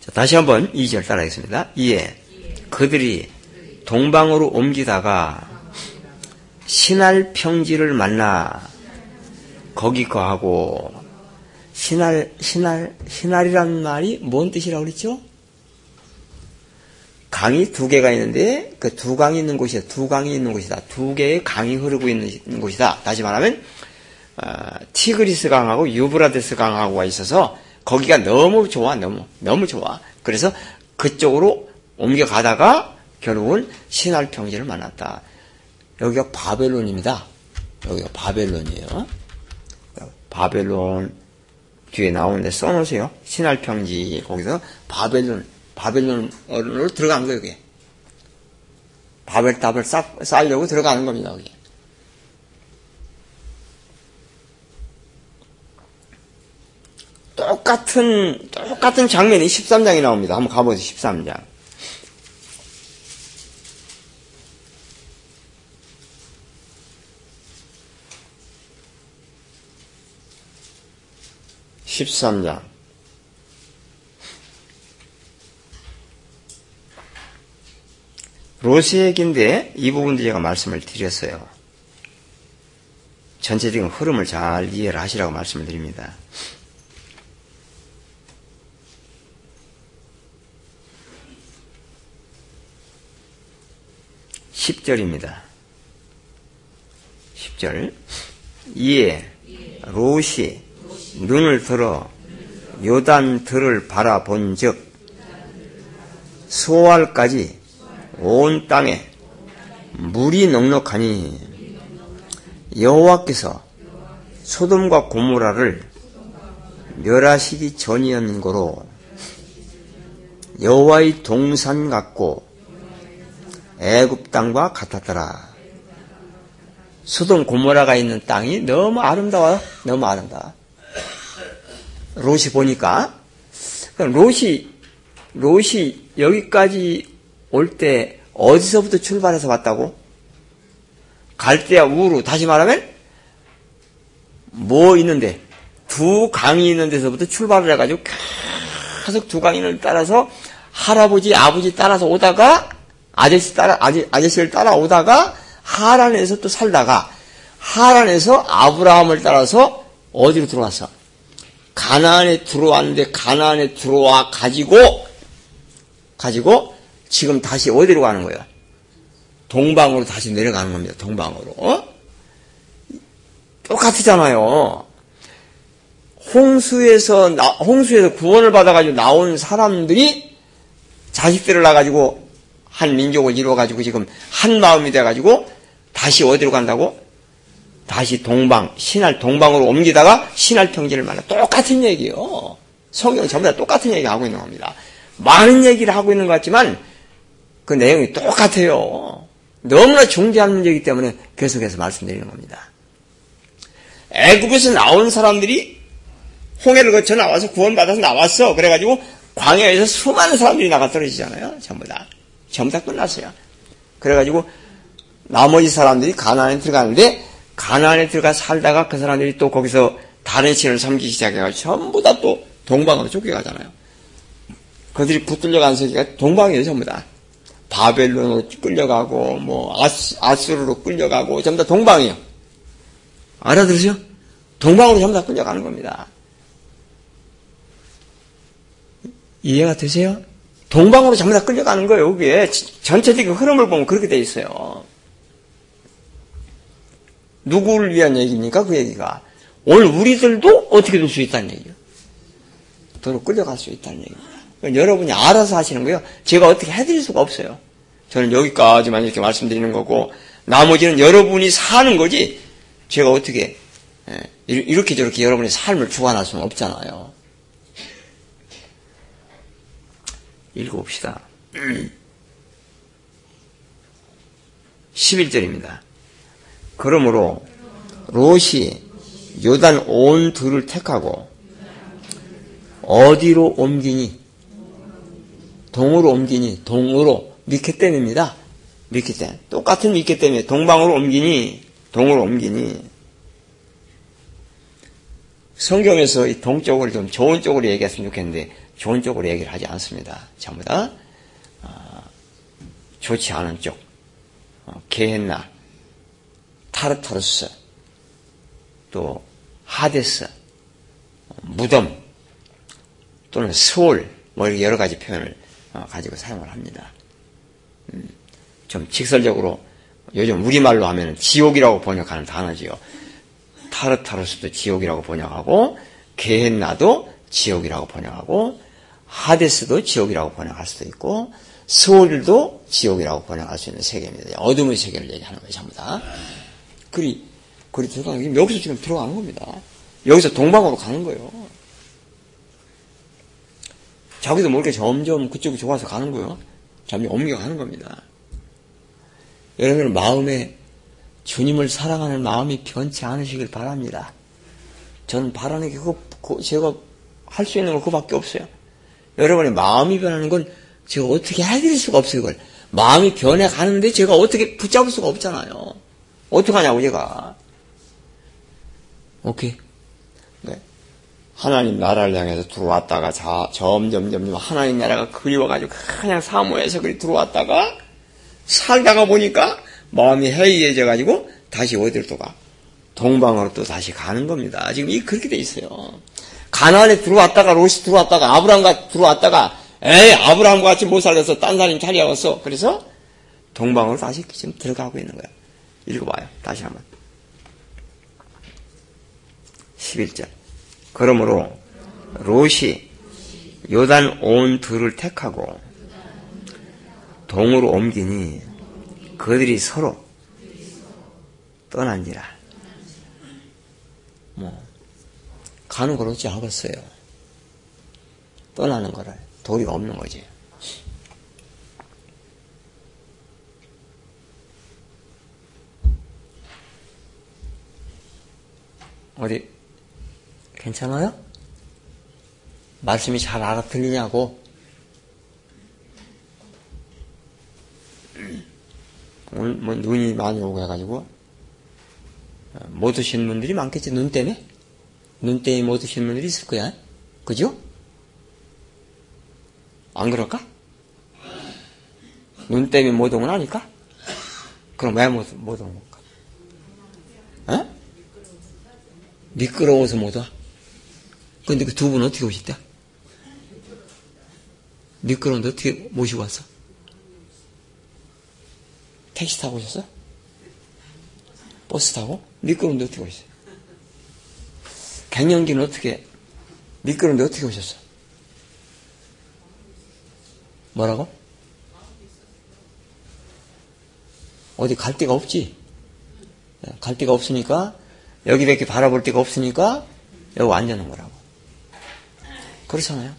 자, 다시 한번 2절 따라하겠습니다. 이에 그들이 동방으로 옮기다가 신할 평지를 만나 거기 거하고 신할 신할 신할이란 말이 뭔 뜻이라고 그랬죠? 강이 두 개가 있는데 그 두 강이 있는 곳이다. 두 강이 있는 곳이다. 두 개의 강이 흐르고 있는 곳이다. 다시 말하면 어, 티그리스 강하고 유브라데스 강하고가 있어서 거기가 너무 좋아, 너무 너무 좋아. 그래서 그쪽으로 옮겨가다가 결국은 신할 평지를 만났다. 여기가 바벨론입니다. 여기가 바벨론이에요. 바벨론 뒤에 나오는데 써놓으세요. 신할 평지 거기서 바벨론 바벨론으로 들어간 거예요. 여기. 바벨탑을 쌓, 쌓으려고 들어가는 겁니다. 여기. 똑같은 똑같은 장면이 13장이 나옵니다. 한번 가보세요. 13장. 13장. 로스 얘기인데 이 부분도 제가 말씀을 드렸어요. 전체적인 흐름을 잘 이해를 하시라고 말씀을 드립니다. 10절입니다. 10절. 이에 롯이 눈을 들어 요단 들을 바라본 즉 소알까지 온 땅에 물이 넉넉하니 여호와께서 소돔과 고모라를 멸하시기 전이었는거로 여호와의 동산 같고 애굽 땅과 같았더라. 소돔 고모라가 있는 땅이 너무 아름다워요. 너무 아름다워. 롯이 보니까 롯이 롯이 여기까지 올 때 어디서부터 출발해서 왔다고? 갈대아 우루 다시 말하면 뭐 있는데 두 강이 있는 데서부터 출발을 해가지고 계속 두 강인을 따라서 할아버지 아버지 따라서 오다가 아저씨 따라 아저, 아저씨를 따라오다가 하란에서 또 살다가 하란에서 아브라함을 따라서 어디로 들어왔어? 가나안에 들어왔는데 가나안에 들어와 가지고 가지고 지금 다시 어디로 가는 거예요? 동방으로 다시 내려가는 겁니다. 동방으로. 어? 똑같잖아요. 홍수에서 나, 홍수에서 구원을 받아가지고 나온 사람들이 자식들을 낳아가지고 한 민족을 이루어가지고 지금 한 마음이 돼가지고 다시 어디로 간다고? 다시 동방, 신할 동방으로 옮기다가 신할 평지를 만나. 똑같은 얘기요. 성경은 전부 다 똑같은 얘기 하고 있는 겁니다. 많은 얘기를 하고 있는 것 같지만 그 내용이 똑같아요. 너무나 중대한 문제이기 때문에 계속해서 말씀드리는 겁니다. 애굽에서 나온 사람들이 홍해를 거쳐 나와서 구원받아서 나왔어. 그래가지고 광야에서 수많은 사람들이 나가 떨어지잖아요. 전부 다. 전부 다 끝났어요. 그래가지고 나머지 사람들이 가나안에 들어가는데 가나안에 들어가 살다가 그 사람들이 또 거기서 다른 신을 섬기기 시작해가지고 전부 다 또 동방으로 쫓겨가잖아요. 그들이 붙들려 간 세계가 동방이에요, 전부 다. 바벨론으로 끌려가고, 뭐, 아스, 아수르로 끌려가고, 전부 다 동방이에요. 알아들으세요? 동방으로 전부 다 끌려가는 겁니다. 이해가 되세요? 동방으로 전부 다 끌려가는 거예요, 여기에. 전체적인 흐름을 보면 그렇게 돼 있어요. 누구를 위한 얘기입니까? 그 얘기가. 오늘 우리들도 어떻게 될 수 있다는 얘기예요. 도로 끌려갈 수 있다는 얘기입니다. 여러분이 알아서 하시는 거예요. 제가 어떻게 해드릴 수가 없어요. 저는 여기까지만 이렇게 말씀드리는 거고, 나머지는 여러분이 사는 거지, 제가 어떻게, 예, 이렇게 저렇게 여러분의 삶을 주관할 수는 없잖아요. 읽어봅시다. 11절입니다. 그러므로 롯이 요단 온 들을 택하고 어디로 옮기니? 동으로 옮기니? 동으로 미케댐입니다. 미케댐. 똑같은 미케댐에 동방으로 옮기니? 동으로 옮기니? 성경에서 이 동쪽을 좀 좋은 쪽으로 얘기했으면 좋겠는데 좋은 쪽으로 얘기를 하지 않습니다. 전부 다 어, 좋지 않은 쪽. 어, 게헨나, 타르타르스, 또 하데스, 무덤, 또는 서울, 뭐 여러 가지 표현을 어, 가지고 사용을 합니다. 음, 좀 직설적으로 요즘 우리말로 하면 지옥이라고 번역하는 단어지요. 타르타르스도 지옥이라고 번역하고 게헨나도 지옥이라고 번역하고 하데스도 지옥이라고 번역할 수도 있고 서울도 지옥이라고 번역할 수 있는 세계입니다. 어둠의 세계를 얘기하는 거예요, 전부 다. 그리, 그리 들어가는, 여기서 지금 들어가는 겁니다. 여기서 동방으로 가는 거예요. 자기도 모르게 점점 그쪽이 좋아서 가는 거예요. 점점 옮겨가는 겁니다. 여러분 마음에 주님을 사랑하는 마음이 변치 않으시길 바랍니다. 저는 바라는 게 그거, 제가 할 수 있는 건 그거밖에 없어요. 여러분의 마음이 변하는 건 제가 어떻게 해드릴 수가 없어요, 이걸. 마음이 변해가는데 제가 어떻게 붙잡을 수가 없잖아요. 어떡하냐고, 제가. 오케이. 네. 하나님 나라를 향해서 들어왔다가 자, 점점, 점점 하나님 나라가 그리워가지고 그냥 사모해서 그리 들어왔다가 살다가 보니까 마음이 해이해져가지고 다시 어디로 또 가? 동방으로 또 다시 가는 겁니다. 지금 이 그렇게 돼 있어요. 가나안에 들어왔다가 롯이 들어왔다가 아브라함과 들어왔다가 에이 아브라함과 같이 못 살려서 딴 사람이 자리하겠어. 그래서 동방으로 다시 지금 들어가고 있는 거야. 읽어봐요. 다시 한번. 11절. 그러므로 롯이 요단 온 둘을 택하고 동으로 옮기니 그들이 서로 떠난지라. 뭐 가는 걸 어찌 하겠어요. 떠나는 거를 도리가 없는 거지. 어디 괜찮아요? 말씀이 잘 알아들리냐고? 오늘 뭐 눈이 많이 오고 해가지고 못 오신 분들이 많겠지 눈 때문에 눈 때문에 못 오신 분들이 있을 거야 그죠? 안 그럴까? 눈 때문에 못 오면 아닐까? 그럼 왜 못 못 오는 걸까? 어? 미끄러워서 못 와? 근데 그 두 분 어떻게 오셨대? 미끄러운데 어떻게 모시고 왔어? 택시 타고 오셨어? 버스 타고? 미끄러운데 어떻게 오셨어? 갱년기는 어떻게, 미끄러운데 어떻게 오셨어? 뭐라고? 어디 갈 데가 없지? 갈 데가 없으니까, 여기 밖에 바라볼 데가 없으니까, 여기 앉아는 거라고. 그렇잖아요?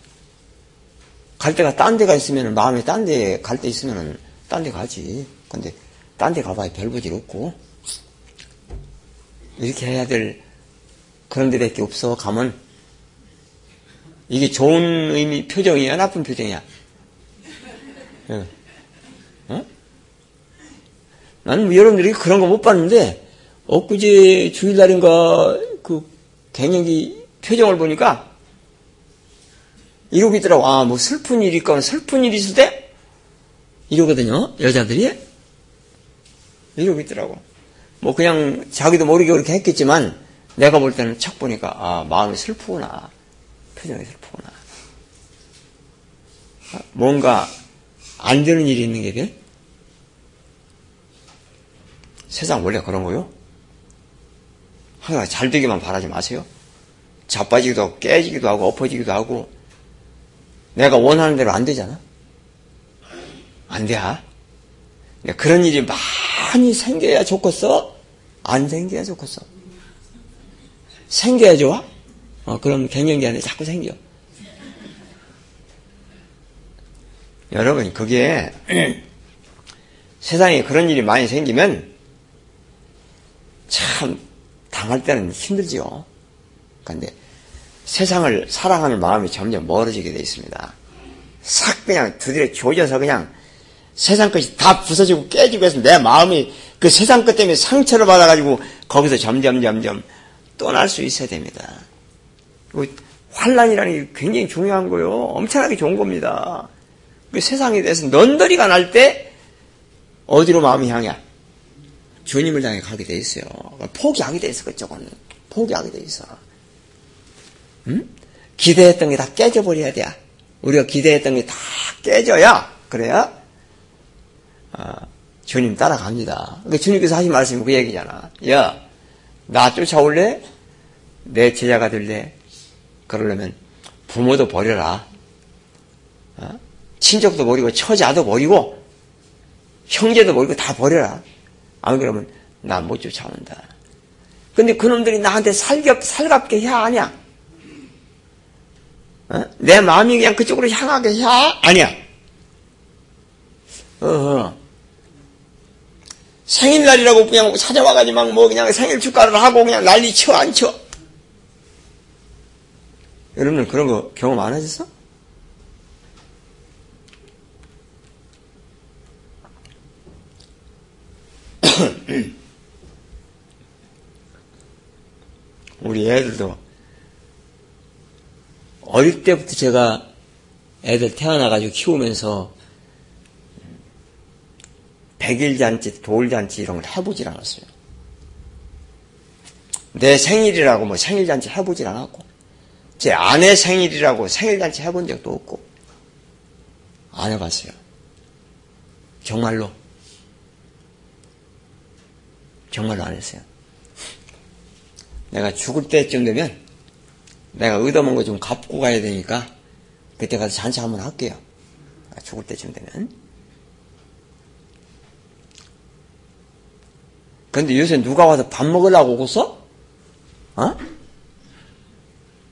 갈 데가 딴 데가 있으면, 마음에 딴 데 갈 데 있으면, 딴 데 가지. 근데, 딴 데 가봐야 별 볼일 없고 이렇게 해야 될 그런 데밖에 없어 가면 이게 좋은 의미 표정이야 나쁜 표정이야 어? 어? 나는 뭐 여러분들이 그런 거 못 봤는데 엊그제 주일날인가 그 갱년기 표정을 보니까 이러고 있더라고 아 뭐 슬픈 일이 있거나 슬픈 일이 있을 때 이러거든요 여자들이 이러고 있더라고. 뭐 그냥 자기도 모르게 그렇게 했겠지만 내가 볼 때는 척 보니까 아 마음이 슬프구나. 표정이 슬프구나. 아, 뭔가 안 되는 일이 있는 게 돼? 세상 원래 그런 거요? 항상 잘 되기만 바라지 마세요. 자빠지기도 하고 깨지기도 하고 엎어지기도 하고 내가 원하는 대로 안 되잖아. 안 돼. 그런 일이 많이 생겨야 좋겠어? 안 생겨야 좋겠어? 생겨야 좋아? 어, 그럼 갱년기 안에 자꾸 생겨. 여러분, 그게 [CLEARS THROAT] 세상에 그런 일이 많이 생기면 참 당할 때는 힘들지요. 그런데 세상을 사랑하는 마음이 점점 멀어지게 되어 있습니다. 싹 그냥 두드려 조져서 그냥 세상 것이 다 부서지고 깨지고 해서 내 마음이 그 세상 것 때문에 상처를 받아가지고 거기서 점점 점점 떠날 수 있어야 됩니다. 환란이라는 게 굉장히 중요한 거요. 엄청나게 좋은 겁니다. 그 세상에 대해서 넌더리가 날 때 어디로 마음이 향해? 주님을 향해 가게 돼 있어요. 포기하게 돼 있어 그쪽은 포기하게 돼 있어. 응? 기대했던 게 다 깨져버려야 돼. 우리가 기대했던 게 다 깨져야 그래야 어, 주님 따라갑니다. 그러니까 주님께서 하신 말씀이 그 얘기잖아. 야, 나 쫓아올래? 내 제자가 될래? 그러려면 부모도 버려라. 어? 친족도 버리고 처자도 버리고 형제도 버리고 다 버려라. 안 그러면 나 못 쫓아온다. 근데 그놈들이 나한테 살갑, 살갑게 해야 하냐? 어? 내 마음이 그냥 그쪽으로 향하게 해야 아니야. 어허. 생일날이라고 그냥 찾아와가지고 막 뭐 그냥 생일 축하를 하고 그냥 난리 쳐, 안 쳐? 여러분들 그런 거 경험 안 하셨어? [COUGHS] 우리 애들도 어릴 때부터 제가 애들 태어나가지고 키우면서 백일잔치, 돌 잔치 이런 걸 해보질 않았어요. 내 생일이라고 뭐 생일 잔치 해보질 않았고, 제 아내 생일이라고 생일 잔치 해본 적도 없고, 안 해봤어요. 정말로. 정말로 안 했어요. 내가 죽을 때쯤 되면 내가 얻어먹은 거 좀 갚고 가야 되니까 그때 가서 잔치 한번 할게요. 아, 죽을 때쯤 되면. 근데 요새 누가 와서 밥 먹으려고 오고서? 어?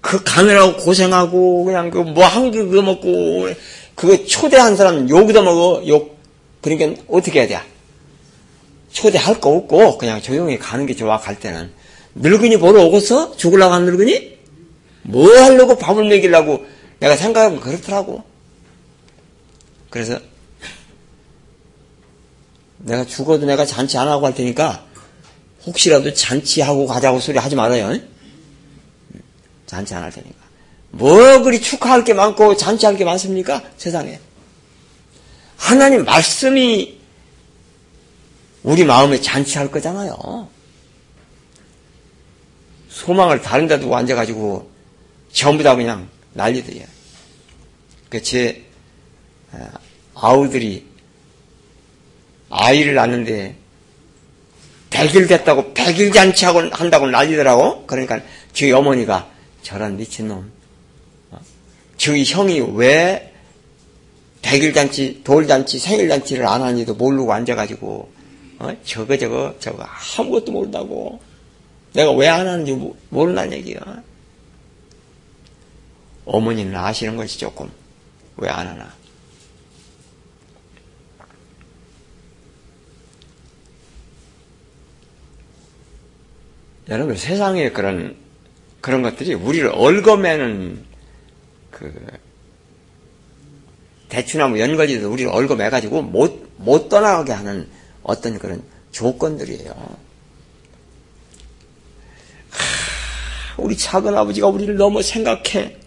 그 가느라고 고생하고 그냥 그 뭐한 그거 먹고 그거 초대한 사람 욕도 먹어 욕 그러니까 어떻게 해야 돼? 초대할 거 없고 그냥 조용히 가는 게 좋아 갈 때는 늙은이 보러 죽으려고 하는 늙은이 뭐 하려고 밥을 먹이려고 내가 생각하면 그렇더라고. 그래서 내가 죽어도 내가 잔치 안 하고 할 테니까 혹시라도 잔치하고 가자고 소리 하지 말아요. 잔치 안 할 테니까. 뭐 그리 축하할 게 많고 잔치할 게 많습니까? 세상에. 하나님 말씀이 우리 마음에 잔치할 거잖아요. 소망을 다른 데 두고 앉아가지고 전부 다 그냥 난리들이에요. 그제 어, 아우들이 아이를 낳는데 100일 됐다고 100일 잔치하고 한다고 난리더라고. 그러니까 저희 어머니가 저런 미친놈. 어? 저희 형이 왜 100일 잔치, 돌 잔치, 생일 잔치를 안 하는지도 모르고 앉아가지고 어? 저거 저거 저거 아무것도 모른다고 내가 왜 안 하는지 모른다는 얘기야. 어머니는 아시는 것이 조금 왜 안 하나. 여러분 세상에 그런 그런 것들이 우리를 얽어매는 그 대추나무 연거지도 우리를 얽어매가지고 못, 못 떠나가게 하는 어떤 그런 조건들이에요. 하, 우리 작은 아버지가 우리를 너무 생각해.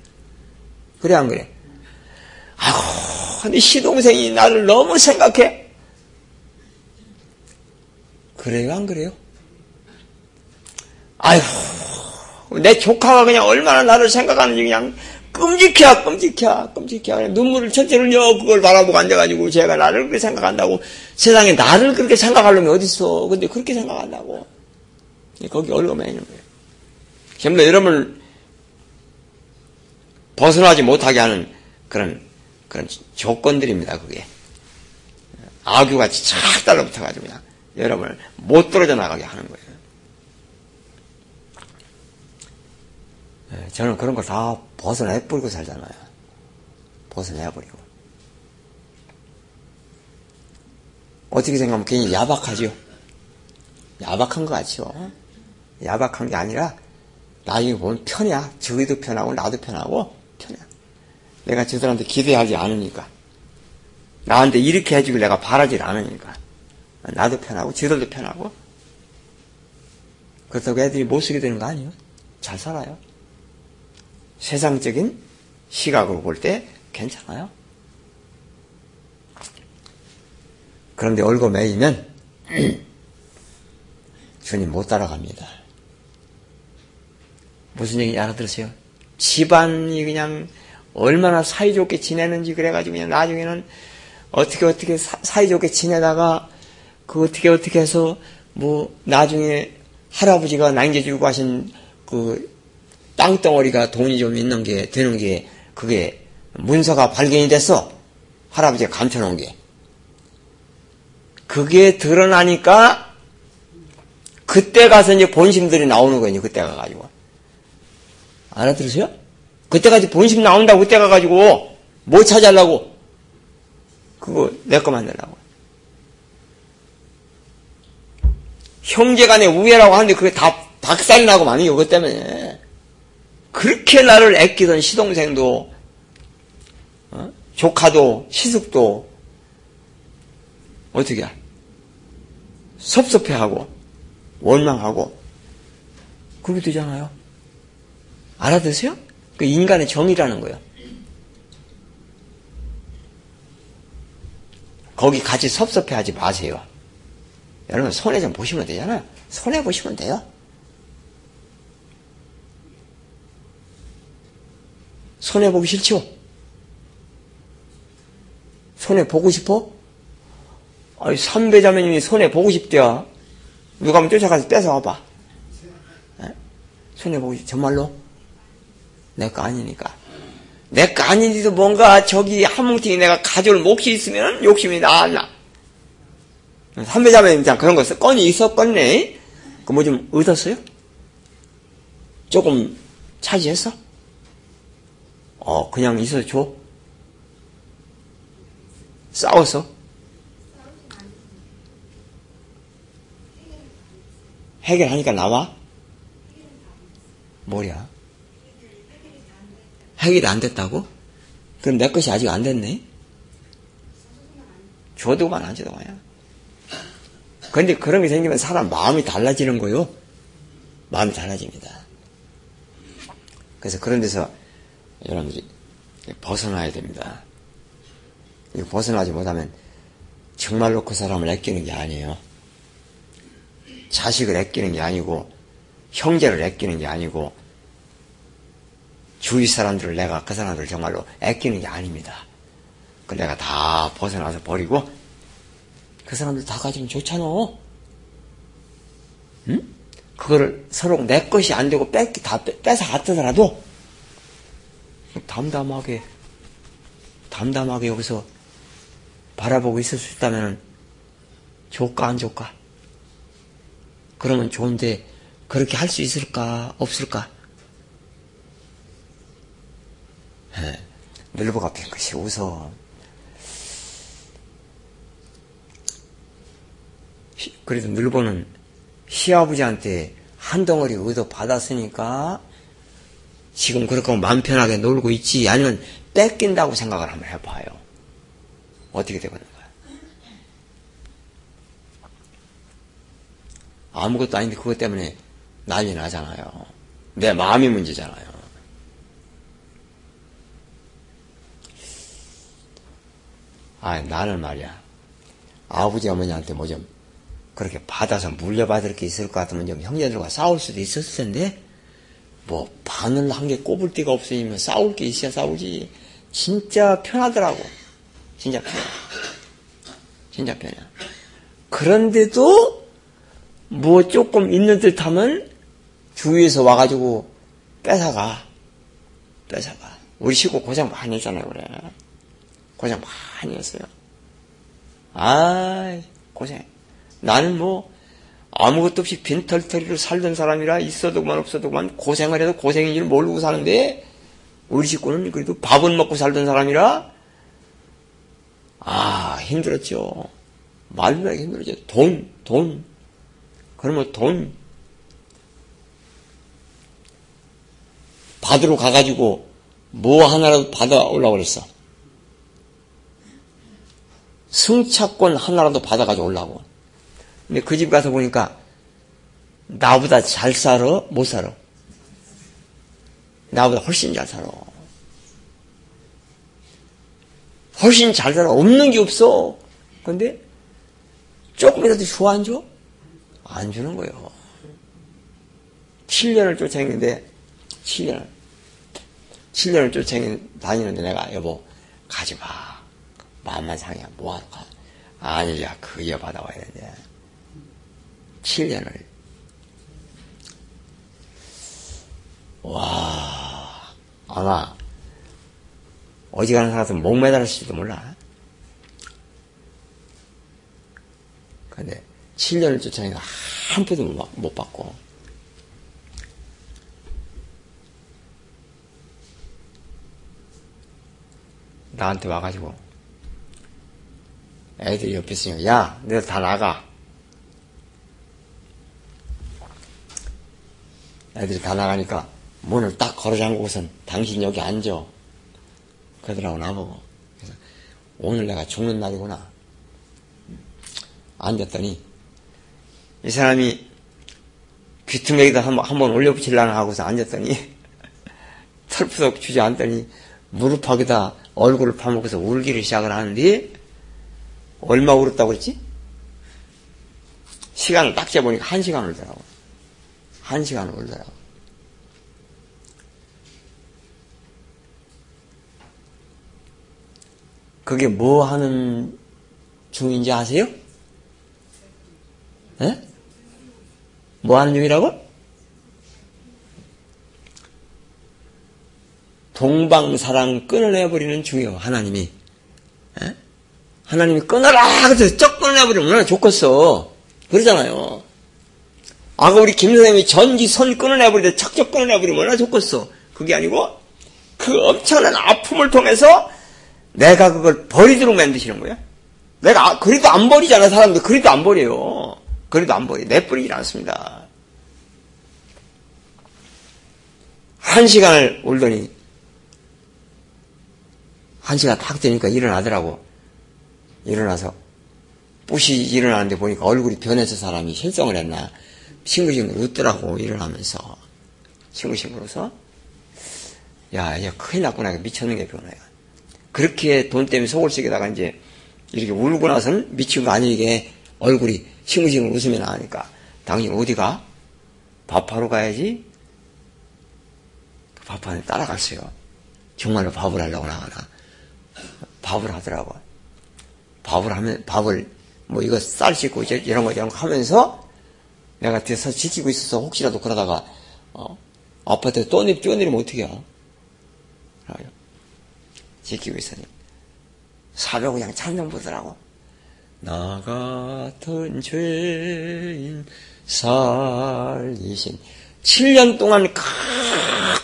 그래, 안 그래? 아이고, 네 시동생이 나를 너무 생각해. 그래요, 안 그래요? 아이고, 내 조카가 그냥 얼마나 나를 생각하는지 그냥 끔찍해, 끔찍해, 끔찍해. 눈물을 철철 흘려 그걸 바라보고 앉아가지고 제가 나를 그렇게 생각한다고 세상에 나를 그렇게 생각하려면 어딨어. 근데 그렇게 생각한다고. 거기 얼마나 있는 거예요. 다 여러분을 벗어나지 못하게 하는 그런, 그런 조건들입니다, 그게. 아규같이 착 달라붙어가지고 그냥 여러분을 못 떨어져 나가게 하는 거예요. 예, 저는 그런 걸 다 벗어내버리고 살잖아요. 벗어내버리고. 어떻게 생각하면 괜히 야박하죠? 야박한 것 같죠? 야박한 게 아니라, 나중에 보면 편이야. 저희도 편하고, 나도 편하고. 내가 저들한테 기대하지 않으니까. 나한테 이렇게 해주길 내가 바라질 않으니까. 나도 편하고, 저들도 편하고. 그렇다고 애들이 못 쓰게 되는 거 아니에요? 잘 살아요. 세상적인 시각으로 볼 때 괜찮아요. 그런데 얼고 매이면 [CLEARS THROAT] 주님 못 따라갑니다. 무슨 얘기인지 알아들으세요? 집안이 그냥 얼마나 사이좋게 지내는지 그래가지고 그냥 나중에는 어떻게 어떻게 사 이좋게 지내다가 그 어떻게 어떻게 해서 뭐 나중에 할아버지가 남겨주고 하신 그 땅덩어리가 돈이 좀 있는 게 되는 게 그게 문서가 발견이 됐어. 할아버지가 감춰놓은 게. 그게 드러나니까 그때 가서 이제 본심들이 나오는 거예요. 그때 가가지고. 알아들으세요? 그때까지 본심 나온다고 그때 가가지고 뭐 찾아려고 그거 내 거 만들라고. 형제간의 우애라고 하는데 그게 다 박살이 나고 많이 이것 때문에. 그렇게 나를 애끼던 시동생도 어? 조카도 시숙도 어떻게 섭섭해하고 원망하고 그렇게 되잖아요. 알아드세요? 그 인간의 정의라는 거예요. 거기 같이 섭섭해 하지 마세요. 여러분 손해 좀 보시면 되잖아요. 손해 보시면 돼요. 손해 보기 싫죠? 손해 보고 싶어? 아니, 삼배자매님이 손해 보고 싶대요. 누가 한번 쫓아가서 뺏어와봐. 손해 보고 싶, 정말로? 내 거 아니니까. 내 거 아닌데도 뭔가 저기 한 뭉탱이 내가 가져올 몫이 있으면 욕심이 나나. 삼배자매님 그런 거 건이 있었겠네. 그 뭐 좀 얻었어요? 조금 차지했어? 어, 그냥 있어 줘? 싸웠어? 해결하니까 나와? 뭐야? 해결이 안 됐다고? 그럼 내 것이 아직 안 됐네? 줘도만 안 줘도 마야. 근데 그런 게 생기면 사람 마음이 달라지는 거요. 마음이 달라집니다. 그래서 그런 데서 여러분들이 벗어나야 됩니다. 벗어나지 못하면 정말로 그 사람을 아끼는 게 아니에요. 자식을 아끼는 게 아니고 형제를 아끼는 게 아니고 주위 사람들을 내가 그 사람들을 정말로 아끼는 게 아닙니다. 그 내가 다 벗어나서 버리고 그 사람들 다 가지면 좋잖아. 응? 그거를 서로 내 것이 안 되고 뺏기 다 뺏어 갔더라도 담담하게 담담하게 여기서 바라보고 있을 수 있다면 좋까 안 좋까? 그러면 좋은데 그렇게 할 수 있을까 없을까? 네. 늘보가 빈 것이 웃어. 그래도 늘보는 시아버지한테 한 덩어리 얻어 받았으니까 지금 그렇게 마음 편하게 놀고 있지 아니면 뺏긴다고 생각을 한번 해봐요. 어떻게 되겠는가? 아무것도 아닌데 그것 때문에 난리 나잖아요. 내 마음이 문제잖아요. 아, 나는 말이야. 아버지 어머니한테 뭐 좀 그렇게 받아서 물려받을 게 있을 것 같으면 좀 형제들과 싸울 수도 있었을 텐데 뭐 바늘 한 개 꼽을 데가 없으면 싸울 게 있어야 싸우지. 진짜 편하더라고. 진짜 편해. 진짜 편해. 그런데도 뭐 조금 있는 듯 하면 주위에서 와가지고 뺏어가. 뺏어가. 우리 식구 고생 많이 했잖아요, 그래. 고생 많이 했어요. 아 고생. 나는 뭐, 아무것도 없이 빈털터리로 살던 사람이라 있어도 그만 없어도 그만 고생을 해도 고생인 줄 모르고 사는데, 우리 식구는 그래도 밥은 먹고 살던 사람이라, 아, 힘들었죠. 말로 하기 힘들었죠. 돈, 돈. 그러면 돈. 받으러 가가지고 뭐 하나라도 받아오려고 그랬어. 승차권 하나라도 받아가지고 올라고. 근데 그 집 가서 보니까 나보다 잘 살아? 못 살아? 나보다 훨씬 잘 살아. 훨씬 잘 살아. 없는 게 없어. 근데 조금이라도 좋아 안 줘? 안 주는 거예요. 7년을 쫓아했는데 7년. 7년을 쫓아다니는데 내가 여보 가지 마. 마음만 상해. 뭐하러 가? 아니야, 그 이어 받아 와야 되는데. 7년을. 와, 아마, 어지간한 사람은 목 매달았을지도 몰라. 근데, 7년을 쫓아내니까 한 푼도 못 받고. 나한테 와가지고, 애들이 옆에 있으니까, 야, 너들 다 나가. 애들이 다 나가니까 문을 딱 걸어 잠그고선 당신 여기 앉아. 그러더라고, 나보고. 그래서 오늘 내가 죽는 날이구나. 앉았더니, 이 사람이 귀퉁이에다 한번, 한번 올려붙이려나 하고서 앉았더니, [LAUGHS] 털푸덕 주저앉더니, 무릎 하기다 얼굴을 파먹어서 울기를 시작을 하는데, 얼마 울었다고 그랬지? 시간을 딱 재보니까 한 시간 울더라고. 한 시간 울더라고. 그게 뭐 하는 중인지 아세요? 예? 뭐 하는 중이라고? 동방사랑 끊어내버리는 중요 하나님이 에? 하나님이 끊어라 그래서 쩍 끊어내버리면 얼마나 좋겠어. 그러잖아요. 아까 우리 김 선생님이 전기 선 끊어내버리는데 척척 끊어내버리면 얼마나 좋겠어. 그게 아니고 그 엄청난 아픔을 통해서 내가 그걸 버리도록 만드시는 거야 내가 아, 그래도 안 버리잖아 사람들. 그래도 안 버려요. 그래도 안 버려 내버리질 않습니다. 한 시간을 울더니 한 시간 딱 되니까 일어나더라고. 일어나서 뿌시 일어나는데 보니까 얼굴이 변해서 사람이 실성을 했나 싱글싱글 웃더라고 일어나면서 싱글싱글 웃어. 야, 야 큰일 났구나 미쳤는 게 변호야. 그렇게 돈 때문에 속을 쓰게다가 이제 이렇게 울고 나서는 미친 거 아니게 얼굴이 싱글싱글 웃으면 나니까 당신 어디가? 밥하러 가야지 밥하는 따라갔어요. 정말로 밥을 하려고 나가나. 밥을 하더라고. 밥을 하면, 밥을, 뭐 이거 쌀 씻고 이런 거 이런 거 하면서 내가 뒤에서 지키고 있어서 혹시라도 그러다가, 어, 아파트에 떠내, 뛰어내리면 해? 지키고 있으니. 사벽 그냥 찬양 보더라고. 나 같은 죄인 살리신 7년 동안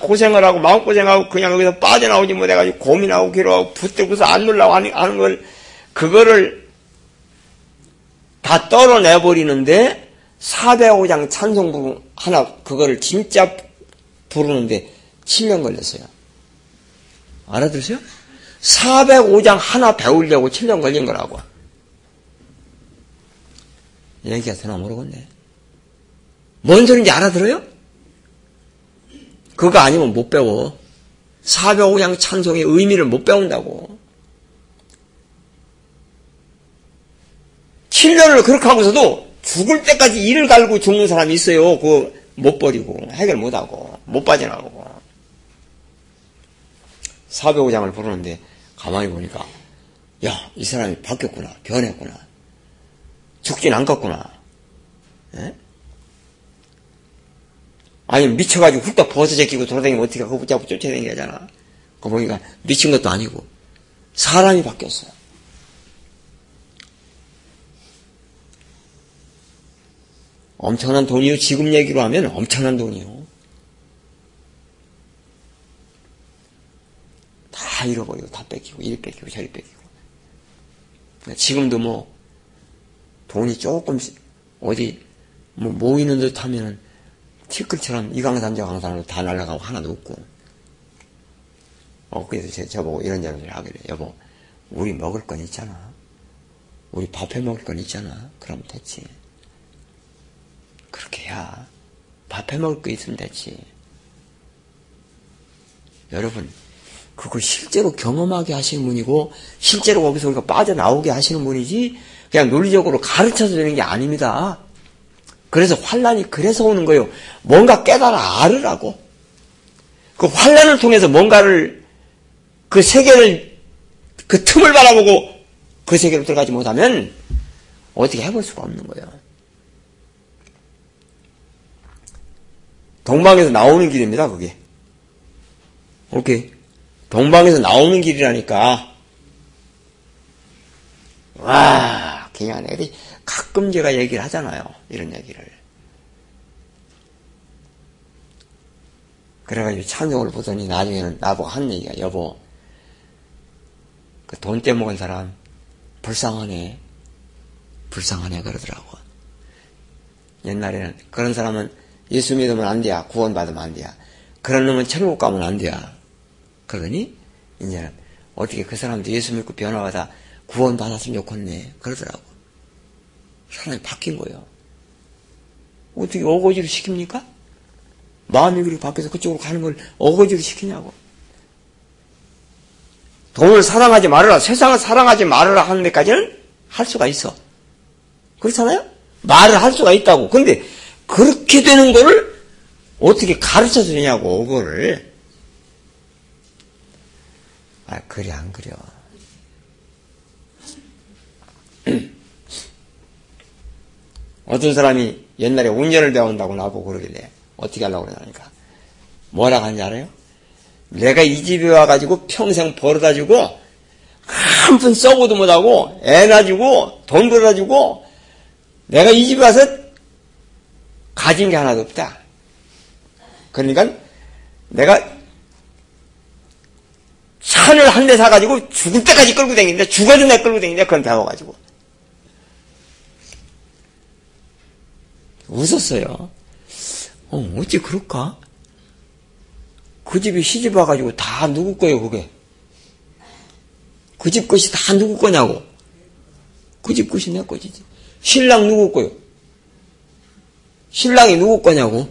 고생을 하고 마음고생하고 그냥 여기서 빠져나오지 못해가지고 고민하고 괴로워하고 붙들고서 안 놀라고 하는 걸 그거를 다 떨어내버리는데 405장 찬송 부르 하나 그거를 진짜 부르는데 7년 걸렸어요. 알아들으세요? 405장 하나 배우려고 7년 걸린 거라고. 얘기가 되나 모르겠네. 뭔 소리인지 알아들어요? 그거 아니면 못 배워. 사벽오양 찬송의 의미를 못 배운다고. 7년을 그렇게 하고서도 죽을 때까지 일을 갈고 죽는 사람이 있어요. 그거 못 버리고, 해결 못 하고, 못 빠져나가고. 사벽오장을 부르는데 가만히 보니까, 야, 이 사람이 바뀌었구나. 변했구나. 죽진 않겠구나. 에? 아니 미쳐가지고 훌떡 벗어 제 끼고 돌아다니면 어떻게 그거 붙잡고 쫓아다니게 하잖아. 그거 보니까 미친 것도 아니고 사람이 바뀌었어 엄청난 돈이요. 지금 얘기로 하면 엄청난 돈이요. 다 잃어버리고 다 뺏기고 이리 뺏기고 저리 뺏기고. 지금도 뭐 돈이 조금씩 어디 뭐 모이는 듯 하면은 티끌처럼 이 강산 저 강산으로 다 날아가고 하나도 없고. 어, 그래서 제, 저보고 이런 얘기를 하길래, 여보, 우리 먹을 건 있잖아. 우리 밥해 먹을 건 있잖아. 그럼 됐지. 그렇게 해야 밥 해 먹을 거 있으면 됐지. 여러분, 그걸 실제로 경험하게 하시는 분이고, 실제로 거기서 우리가 빠져나오게 하시는 분이지, 그냥 논리적으로 가르쳐서 되는 게 아닙니다. 그래서 환란이 그래서 오는 거예요. 뭔가 깨달아 알으라고. 그 환란을 통해서 뭔가를 그 세계를 그 틈을 바라보고 그 세계로 들어가지 못하면 어떻게 해볼 수가 없는 거예요. 동방에서 나오는 길입니다, 그게. 오케이. 동방에서 나오는 길이라니까. 와, 그냥 애들이 가끔 제가 얘기를 하잖아요. 이런 얘기를. 그래가지고 찬송을 보더니 나중에는 나보고 한 얘기가 여보 그 돈 떼먹은 사람 불쌍하네 불쌍하네 그러더라고 옛날에는 그런 사람은 예수 믿으면 안 돼야 구원받으면 안 돼야 그런 놈은 천국 가면 안 돼야 그러더니 이제는 어떻게 그 사람도 예수 믿고 변화받아 구원받았으면 좋겠네 그러더라고 사람이 바뀐 거예요. 어떻게 어거지로 시킵니까? 마음이 그렇게 바뀌어서 그쪽으로 가는 걸 어거지로 시키냐고. 돈을 사랑하지 말아라, 세상을 사랑하지 말아라 하는 데까지는 할 수가 있어. 그렇잖아요? 말을 할 수가 있다고. 근데 그렇게 되는 거를 어떻게 가르쳐 주냐고, 그거를. 아, 그래, 안 그려. [CLEARS THROAT] 어떤 사람이 옛날에 운전을 배운다고 나보고 그러길래 어떻게 하려고 그러냐니까 뭐라 하는지 알아요? 내가 이 집에 와가지고 평생 벌어다 주고 한 푼 써보도 못하고 애나 주고 돈 벌어다 주고 내가 이 집에 와서 가진 게 하나도 없다. 그러니까 내가 산을 한 대 사가지고 죽을 때까지 끌고 다니는데 죽어도 내 끌고 다니는데 그건 배워가지고 웃었어요. 어, 어찌 그럴까? 그 집이 시집 와가지고 다 누구 거예요, 그게? 그 집 것이 다 누구 거냐고. 그 집 것이 내 거지. 신랑 누구 거요? 신랑이 누구 거냐고.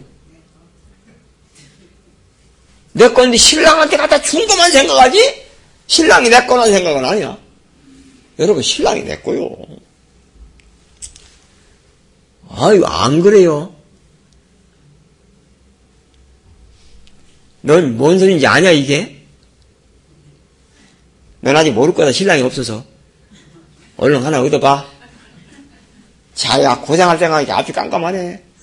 내 건데 신랑한테 갖다 준 것만 생각하지? 신랑이 내 거란 생각은 아니야. 여러분, 신랑이 내 거요. 아유, 안 그래요. 넌 뭔 소리인지 아냐, 이게? 넌 아직 모를 거다, 신랑이 없어서. 얼른 하나 얻어봐. 자야, 고생할 생각이 앞이 깜깜하네.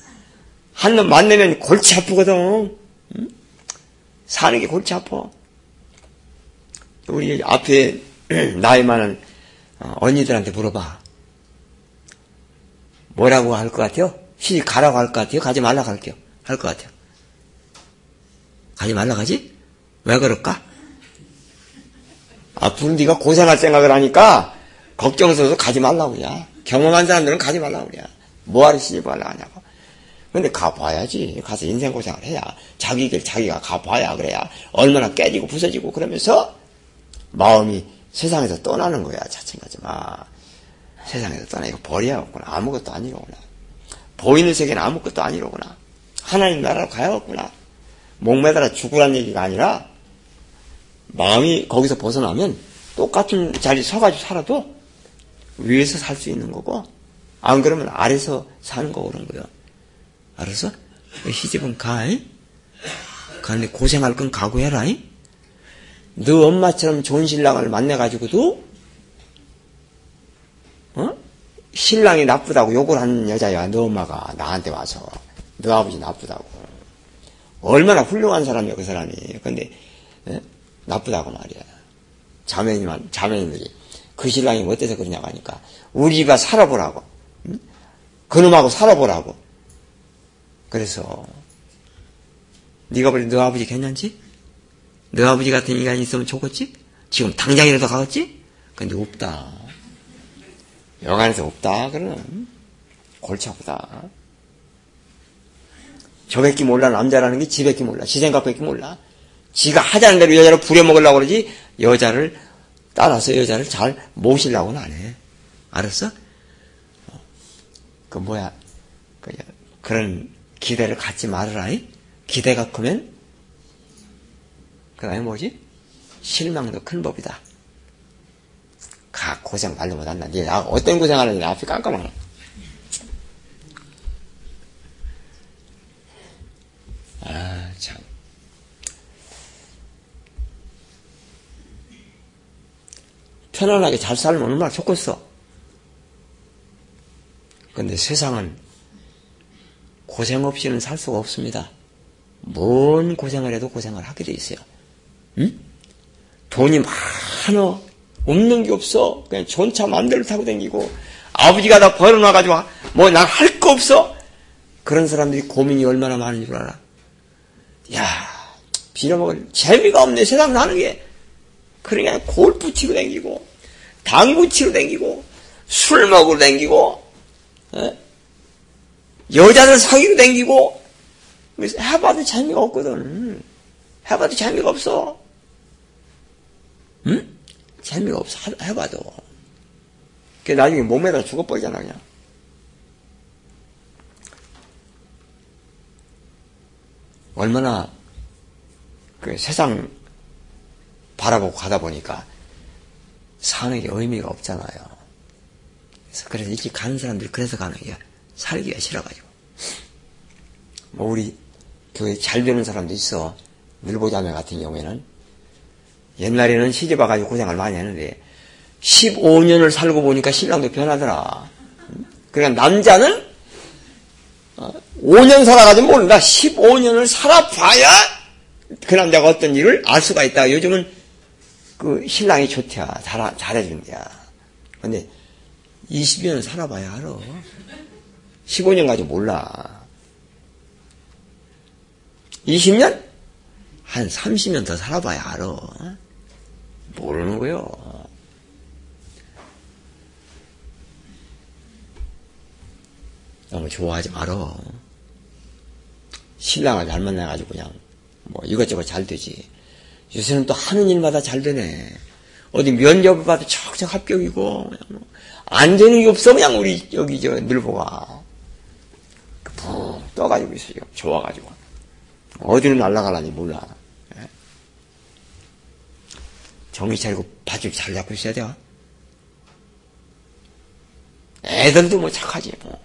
한 놈 만나면 골치 아프거든. 응? 사는 게 골치 아파. 우리 앞에 [CLEARS THROAT] 나이 많은 어, 언니들한테 물어봐. 뭐라고 할 것 같아요? 시집 가라고 할 것 같아요? 가지 말라고 할게요. 할 것 같아요. 가지 말라 가지? 왜 그럴까? 앞으로 네가 고생할 생각을 하니까 걱정스러워서 가지 말라고 그래. 경험한 사람들은 가지 말라고 그래. 뭐하러 시집을 하려고 하냐고. 근데 가봐야지. 가서 인생 고생을 해야. 자기 길 자기가 가봐야 그래야. 얼마나 깨지고 부서지고 그러면서 마음이 세상에서 떠나는 거야. 자칭하지 마. 세상에서 떠나. 이거 버려야겠구나. 아무것도 아니로구나. 보이는 세계는 아무것도 아니로구나. 하나님 나라로 가야겠구나. 목매달아 죽으란 얘기가 아니라 마음이 거기서 벗어나면 똑같은 자리 서가지고 살아도 위에서 살 수 있는 거고 안 그러면 아래서 사는 거고 그런 거예요. 알았어? 시집은 가. 이? 가는데 고생할 건 각오해라. 이? 너 엄마처럼 좋은 신랑을 만나가지고도 어? 신랑이 나쁘다고 욕을 하는 여자야. 너 엄마가 나한테 와서 너 아버지 나쁘다고. 얼마나 훌륭한 사람이야 그 사람이. 근데 에? 나쁘다고 말이야. 자매님만 자매님들이 그 신랑이 어때서 그러냐고 하니까 우리 집가 살아보라고. 응? 그놈하고 살아보라고. 그래서 네가 볼때 너 아버지 괜찮지? 너 아버지 같은 인간이 있으면 좋겠지? 지금 당장이라도 가겠지? 근데 없다. 여간에서 없다. 그러면 골치 아프다. 저밖에 몰라 남자라는 게 지밖에 몰라. 지 생각밖에 몰라. 지가 하자는 대로 여자를 부려먹으려고 그러지 여자를 따라서 여자를 잘 모시려고는 안 해. 알았어? 어. 그 뭐야 그런 기대를 갖지 말아라. 기대가 크면 그 다음에 뭐지? 실망도 큰 법이다. 가 고생 말로 못한다. 니 어떤 고생하는지 앞이 깜깜하네. 아, 참. 편안하게 잘 살면 얼마나 좋겠어. 근데 세상은 고생 없이는 살 수가 없습니다. 뭔 고생을 해도 고생을 하게 돼 있어요. 응? 돈이 많어. 없는 게 없어. 그냥 전차 마음대로 타고 다니고 아버지가 다 벌어놔가지고 뭐 난 할 거 없어. 그런 사람들이 고민이 얼마나 많은 줄 알아. 야, 빌어먹을 재미가 없네, 세상 사는 게. 그러니까 골프 치고 댕기고, 당구 치고 댕기고, 술 먹으러 댕기고, 에? 여자들 사귀고 댕기고, 해봐도 재미가 없거든. 해봐도 재미가 없어. 응? 재미가 없어. 해봐도. 그 나중에 몸에다 죽어버리잖아, 그냥. 얼마나 그 세상 바라보고 가다 보니까 사는 게 의미가 없잖아요. 그래서, 그래서 일찍 가는 사람들이 그래서 가는 게 살기가 싫어가지고. 뭐 우리 교회 잘 되는 사람도 있어. 늘보자매 같은 경우에는 옛날에는 시집 와가지고 고생을 많이 했는데 15년을 살고 보니까 신랑도 변하더라. 그러니까 남자는 5년 어, 살아가지고 모른다. 15년을 살아봐야 그 남자가 어떤 일을 알 수가 있다. 요즘은 그 신랑이 좋대야. 잘, 잘해준대야. 근데 20년 살아봐야 알아. 15년 가지고 몰라. 20년? 한 30년 더 살아봐야 알아. 모르는 거요. 너무 좋아하지 말어. 신랑을 잘 만나가지고 그냥 뭐 이것저것 잘 되지. 요새는 또 하는 일마다 잘 되네. 어디 면접을 봐도 척척 합격이고 뭐안 되는 게 없어 그냥 우리 여기 저 늘보가 푹 떠가지고 있어요. 좋아가지고 어디로 날아가려니 몰라. 예? 정신 차리고 바줄 잘 잡고 있어야 돼요. 애들도 뭐 착하지 뭐.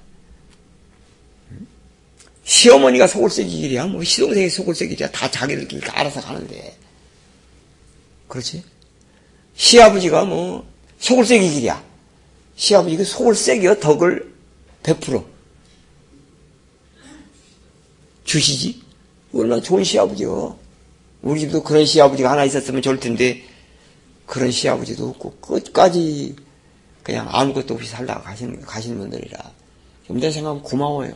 시어머니가 속을 새기 길이야. 뭐 시동생이 속을 새기 길이야. 다 자기들끼리 다 알아서 가는데. 그렇지? 시아버지가 뭐 속을 새기 길이야. 시아버지가 속을 새겨 덕을 베풀어. 주시지? 얼마나 좋은 시아버지요. 우리 집도 그런 시아버지가 하나 있었으면 좋을 텐데 그런 시아버지도 없고 끝까지 그냥 아무것도 없이 살다가 가신, 가시는 분들이라. 좀더 생각하면 고마워요.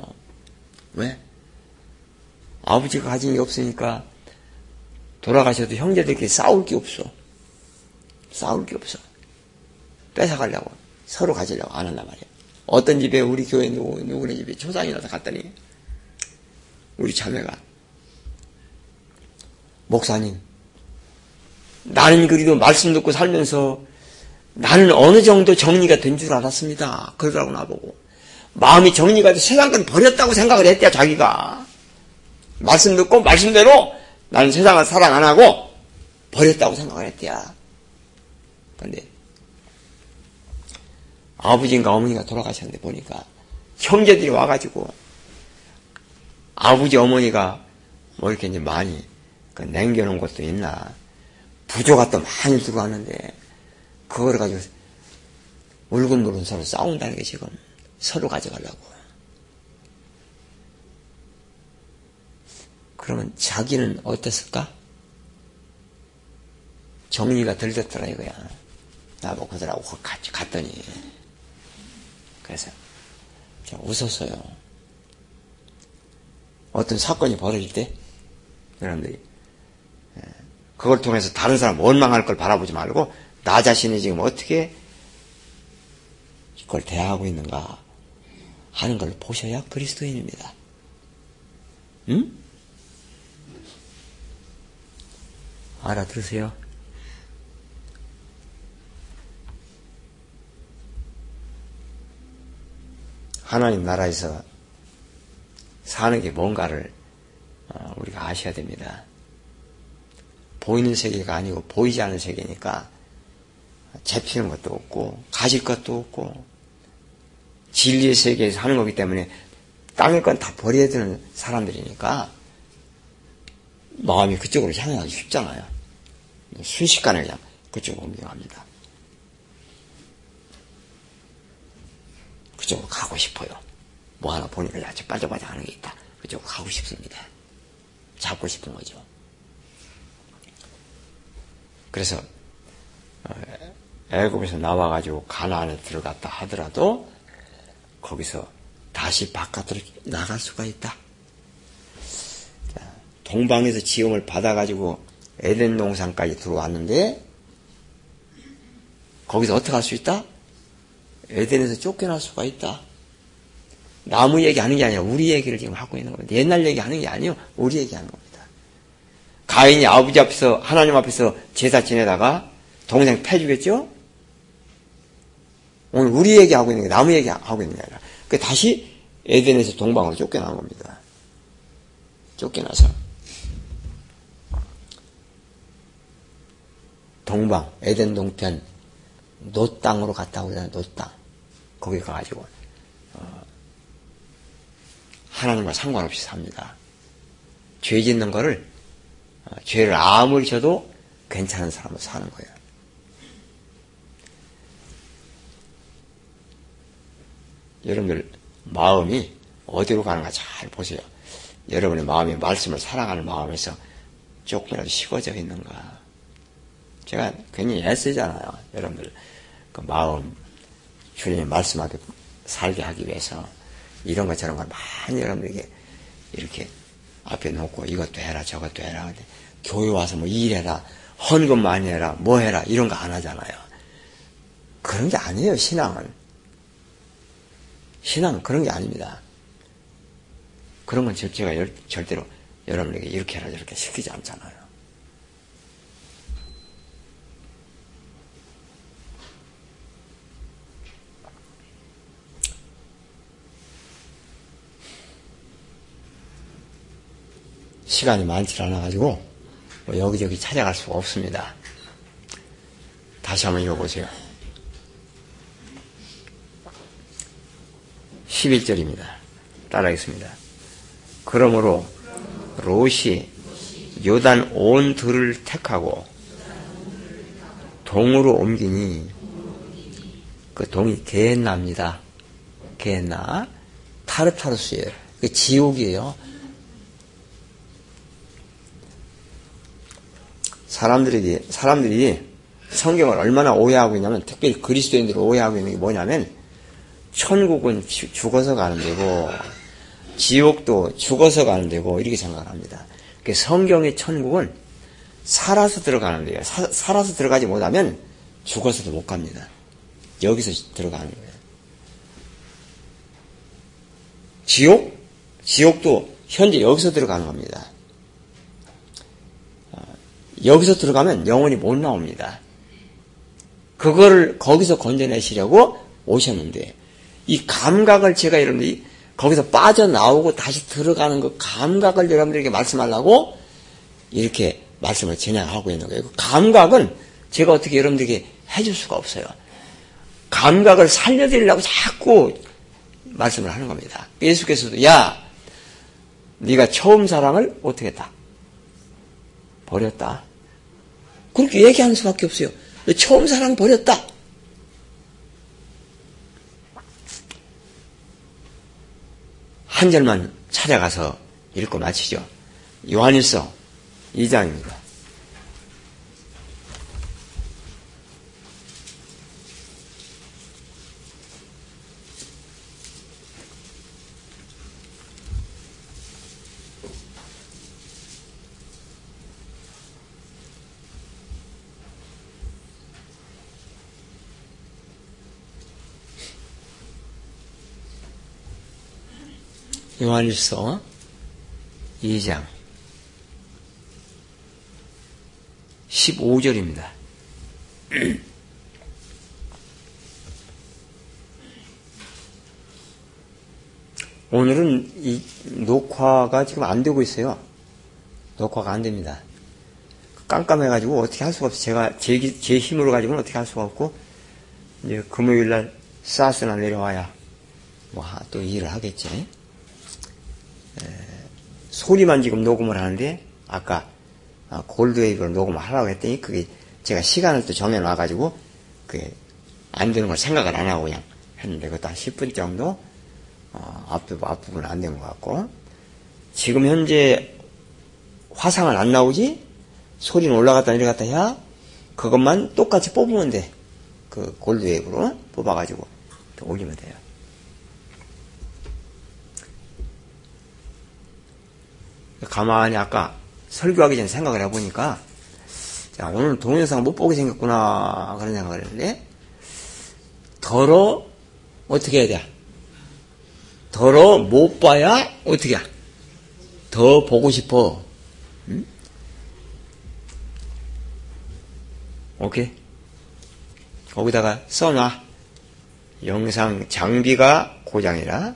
왜? 아버지가 가진 게 없으니까 돌아가셔도 형제들끼리 싸울 게 없어. 싸울 게 없어. 뺏어가려고. 서로 가지려고 안 한단 말이야. 어떤 집에 우리 교회 누구, 누구네 집에 초상이 나서 갔더니 우리 자매가 목사님 나는 그리도 말씀 듣고 살면서 나는 어느 정도 정리가 된 줄 알았습니다. 그러더라고 나보고. 마음이 정리가 돼 세상을 버렸다고 생각을 했대요, 자기가. 말씀 듣고 말씀대로 나는 세상을 사랑 안 하고 버렸다고 생각을 했대요. 근데 아버지인가 어머니가 돌아가셨는데 보니까 형제들이 와가지고 아버지 어머니가 뭐 이렇게 이제 많이 그 남겨놓은 것도 있나 부조가 또 많이 들어왔는데 그걸 가지고 울근불근 서로 싸운다는 게 지금 서로 가져가려고. 그러면 자기는 어땠을까? 정리가 덜 됐더라 이거야. 나보고 그들하고 같이 갔더니. 그래서 웃었어요. 어떤 사건이 벌어질 때 여러분들이 예, 그걸 통해서 다른 사람 원망할 걸 바라보지 말고 나 자신이 지금 어떻게 이걸 대하고 있는가 하는 걸 보셔야 그리스도인입니다. 응? 알아들으세요? 하나님 나라에서 사는 게 뭔가를 어, 우리가 아셔야 됩니다. 보이는 세계가 아니고 보이지 않는 세계니까 잡히는 것도 없고 가질 것도 없고 진리의 세계에서 하는 거기 때문에 땅의 건 다 버려야 되는 사람들이니까 마음이 그쪽으로 향하기 쉽잖아요. 순식간에 그냥 그쪽으로 옮겨갑니다. 그쪽으로 가고 싶어요. 뭐 하나 보니까 아주 빠져빠져 하는 게 있다. 그쪽으로 가고 싶습니다. 잡고 싶은 거죠. 그래서 어, 애굽에서 나와가지고 가나안에 들어갔다 하더라도 거기서 다시 바깥으로 나갈 수가 있다. 동방에서 지음을 받아가지고 에덴 동산까지 들어왔는데 거기서 어떻게 할 수 있다? 에덴에서 쫓겨날 수가 있다. 나무 얘기하는 게 아니라 우리 얘기를 지금 하고 있는 겁니다. 옛날 얘기하는 게 아니요. 우리 얘기하는 겁니다. 가인이 아버지 앞에서 하나님 앞에서 제사 지내다가 동생 패주겠죠? 오늘 우리 얘기하고 있는 게 나무 얘기하고 있는 게 아니라 그 다시 에덴에서 동방으로 쫓겨난 겁니다. 쫓겨나서 동방 에덴 동편 놋 땅으로 갔다 오잖아요. 놋 땅. 거기 가가지고 어, 하나님과 상관없이 삽니다. 죄 짓는 거를 어, 죄를 아무리 져도 괜찮은 사람으로 사는 거예요. 여러분들 마음이 어디로 가는가 잘 보세요. 여러분의 마음이 말씀을 사랑하는 마음에서 조금이라도 식어져 있는가. 제가 괜히 애쓰잖아요. 여러분들 그 마음 주님이 말씀하게 살게 하기 위해서 이런 것 저런 걸 많이 여러분들에게 이렇게 앞에 놓고 이것도 해라 저것도 해라. 근데 교회 와서 뭐 일해라 헌금 많이 해라 뭐 해라 이런 거 안 하잖아요. 그런 게 아니에요 신앙은. 신앙은 그런 게 아닙니다. 그런 건 제가 절대로 여러분에게 이렇게 해라 저렇게 시키지 않잖아요. 시간이 많지 않아가지고 뭐 여기저기 찾아갈 수가 없습니다. 다시 한번 읽어보세요. 11절입니다. 따라하겠습니다. 그러므로 롯이 요단 온 들을 택하고 동으로 옮기니 그 동이 게엔나입니다. 게엔나 타르타르스예요. 그 지옥이에요. 사람들이 사람들이 성경을 얼마나 오해하고 있냐면 특별히 그리스도인들을 오해하고 있는 게 뭐냐면 천국은 죽어서 가는 데고 지옥도 죽어서 가는 데고 이렇게 생각을 합니다. 성경의 천국은 살아서 들어가는 데요. 사, 살아서 들어가지 못하면 죽어서도 못 갑니다. 여기서 들어가는 거예요. 지옥? 지옥도 현재 여기서 들어가는 겁니다. 어, 여기서 들어가면 영원히 못 나옵니다. 그거를 거기서 건져내시려고 오셨는데 이 감각을 제가 여러분들이 거기서 빠져나오고 다시 들어가는 그 감각을 여러분들에게 말씀하려고 이렇게 말씀을 진행하고 있는 거예요. 그 감각은 제가 어떻게 여러분들에게 해줄 수가 없어요. 감각을 살려드리려고 자꾸 말씀을 하는 겁니다. 예수께서도 야 네가 처음 사랑을 어떻게 했다? 버렸다. 그렇게 얘기하는 수밖에 없어요. 처음 사랑 버렸다. 한 절만 찾아가서 읽고 마치죠. 요한일서 2장입니다. 요한일서 2장 15절입니다. [CLEARS THROAT] 오늘은 이 녹화가 지금 안 되고 있어요. 녹화가 안 됩니다. 깜깜해가지고 어떻게 할 수가 없어요. 제가 제, 제 힘으로 가지고는 어떻게 할 수가 없고, 이제 금요일 날 사스나 내려와야 뭐 또 일을 하겠지. 소리만 지금 녹음을 하는데 아까 아, 골드웨이브로 녹음을 하라고 했더니 그게 제가 시간을 또 정해놔가지고 그게 안 되는 걸 생각을 안 하고 그냥 했는데 그것도 한 10분 정도 어, 앞부분, 앞부분 안 된 것 같고 지금 현재 화상은 안 나오지 소리는 올라갔다 내려갔다 해야 그것만 똑같이 뽑으면 돼. 그 골드웨이브로 뽑아가지고 올리면 돼요. 가만히 아까 설교하기 전에 생각을 해보니까, 자, 오늘 동영상 못 보게 생겼구나, 그런 생각을 했는데, 덜어, 어떻게 해야 돼? 덜어 못 봐야, 어떻게 해? 더 보고 싶어. 응? 오케이? 거기다가 써놔. 영상 장비가 고장이라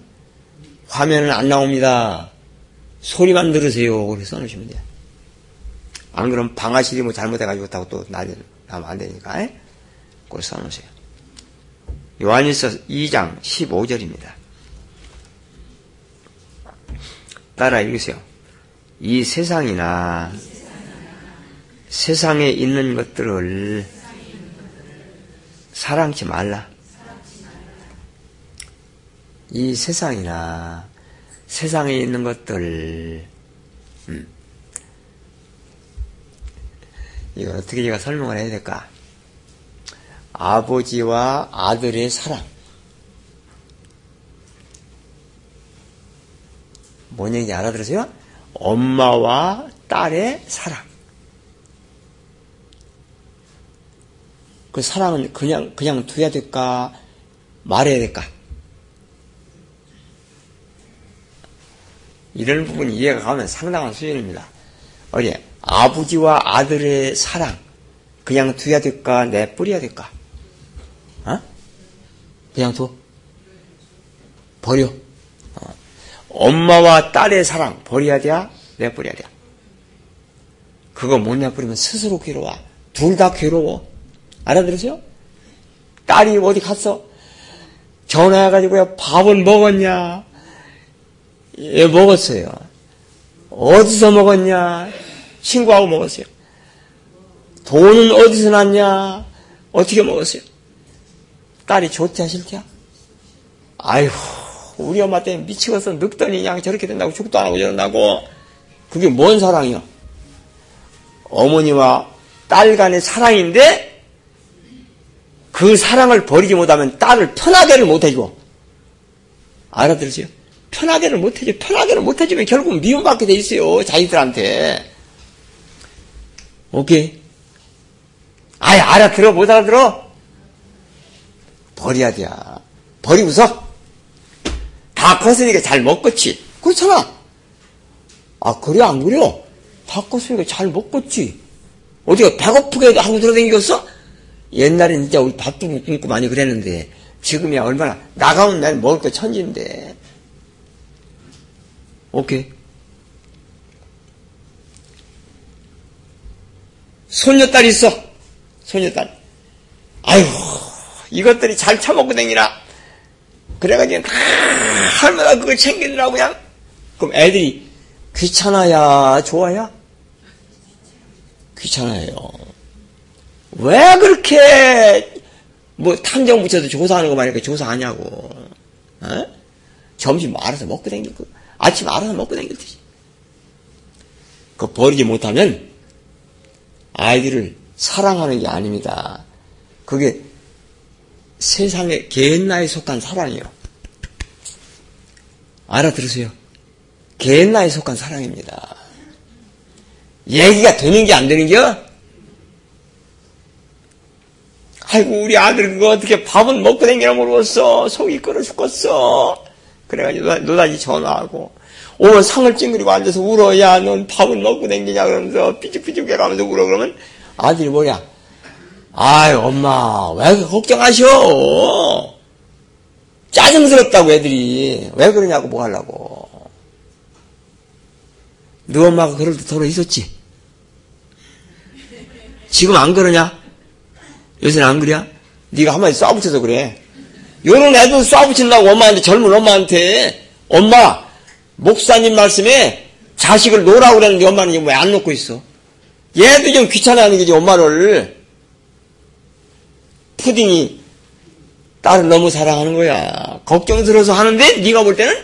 화면은 안 나옵니다. 소리만 들으세요. 그렇게 써놓으시면 돼요. 안 그러면 방아실이 뭐 잘못해가지고 다고 또 나면 안 되니까. 그걸 써놓으세요. 요한일서 2장 15절입니다. 따라 읽으세요. 이 세상이나 세상에 있는 것들을 사랑치 말라. 이 세상이나 세상에 있는 것들, 음. 이걸 어떻게 제가 설명을 해야 될까? 아버지와 아들의 사랑. 뭔 얘기인지 알아들으세요? 엄마와 딸의 사랑. 그 사랑은 그냥, 그냥 둬야 될까? 말해야 될까? 이런 부분이 이해가 가면 상당한 수준입니다. 어디, 아버지와 아들의 사랑. 그냥 둬야 될까? 내뿌려야 될까? 어? 그냥 둬? 버려. 어. 엄마와 딸의 사랑 버려야 돼? 내버려야 돼? 그거 못 내버리면 스스로 괴로워. 둘 다 괴로워. 알아들으세요? 딸이 어디 갔어? 전화해가지고 밥은 먹었냐? 예, 먹었어요. 어디서 먹었냐? 친구하고 먹었어요. 돈은 어디서 났냐? 어떻게 먹었어요? 딸이 좋냐 싫냐? 아이고 우리 엄마 때문에 미치겠어 늙더니 그냥 저렇게 된다고 죽도 안 하고 저런다고 그게 뭔 사랑이야? 어머니와 딸 간의 사랑인데 그 사랑을 버리지 못하면 딸을 편하게를 못해줘. 알아들으세요? 편하게를 못해줘. 편하게를 못해주면 결국 미움받게 돼 있어요. 자기들한테. 오케이. 아예 알아들어 못 알아들어? 버려야 돼. 버리고서 다 컸으니까 잘 먹겠지. 그렇잖아. 아 그래 안 그래? 다 컸으니까 잘 먹겠지. 어디가 배고프게 하고 돌아다니겠어? 옛날엔 진짜 우리 밥도 못 굶고 많이 그랬는데 지금이야 얼마나 나가면 날 먹을 거 천지인데. 오케이. 손녀딸 있어. 손녀딸. 아이고, 이것들이 잘 처먹고 다니라. 그래가지고, 할머니가 그걸 챙기느라고 그냥. 그럼 애들이 귀찮아야, 좋아야? 귀찮아요. 왜 그렇게, 뭐, 탐정 붙여서 조사하는 거 말이니까 조사하냐고. 어? 점심 알아서 먹고 다니고, 아침 알아서 먹고 다니듯이. 그 버리지 못하면, 아이들을 사랑하는 게 아닙니다. 그게 세상의 개나에 속한 사랑이요. 알아들으세요. 개나에 속한 사랑입니다. 얘기가 되는 게 안 되는 겨? 아이고 우리 아들 그거 어떻게 밥은 먹고 댕기나 모르겠어. 속이 끓어 죽겠어. 그래가지고 노다지 전화하고 오면 상을 찡그리고 앉아서 울어. 야, 넌 밥은 먹고 댕기냐? 그러면서 삐죽삐죽 해 가면서 울어. 그러면 아들이 뭐냐? 아이, 엄마, 왜 걱정하셔? 짜증스럽다고 애들이. 왜 그러냐고 뭐 하려고. 너 엄마가 그럴 때 더러 있었지? 지금 안 그러냐? 요새는 안 그래? 네가 한마디 쏴붙여서 그래. 요런 애들 쏴붙인다고 엄마한테, 젊은 엄마한테. 엄마, 목사님 말씀에 자식을 놓으라고 그랬는데 엄마는 왜안 놓고 있어? 얘도 좀 귀찮아하는 거지, 엄마를. 푸딩이 딸을 너무 사랑하는 거야. 걱정스러워서 하는데 네가 볼 때는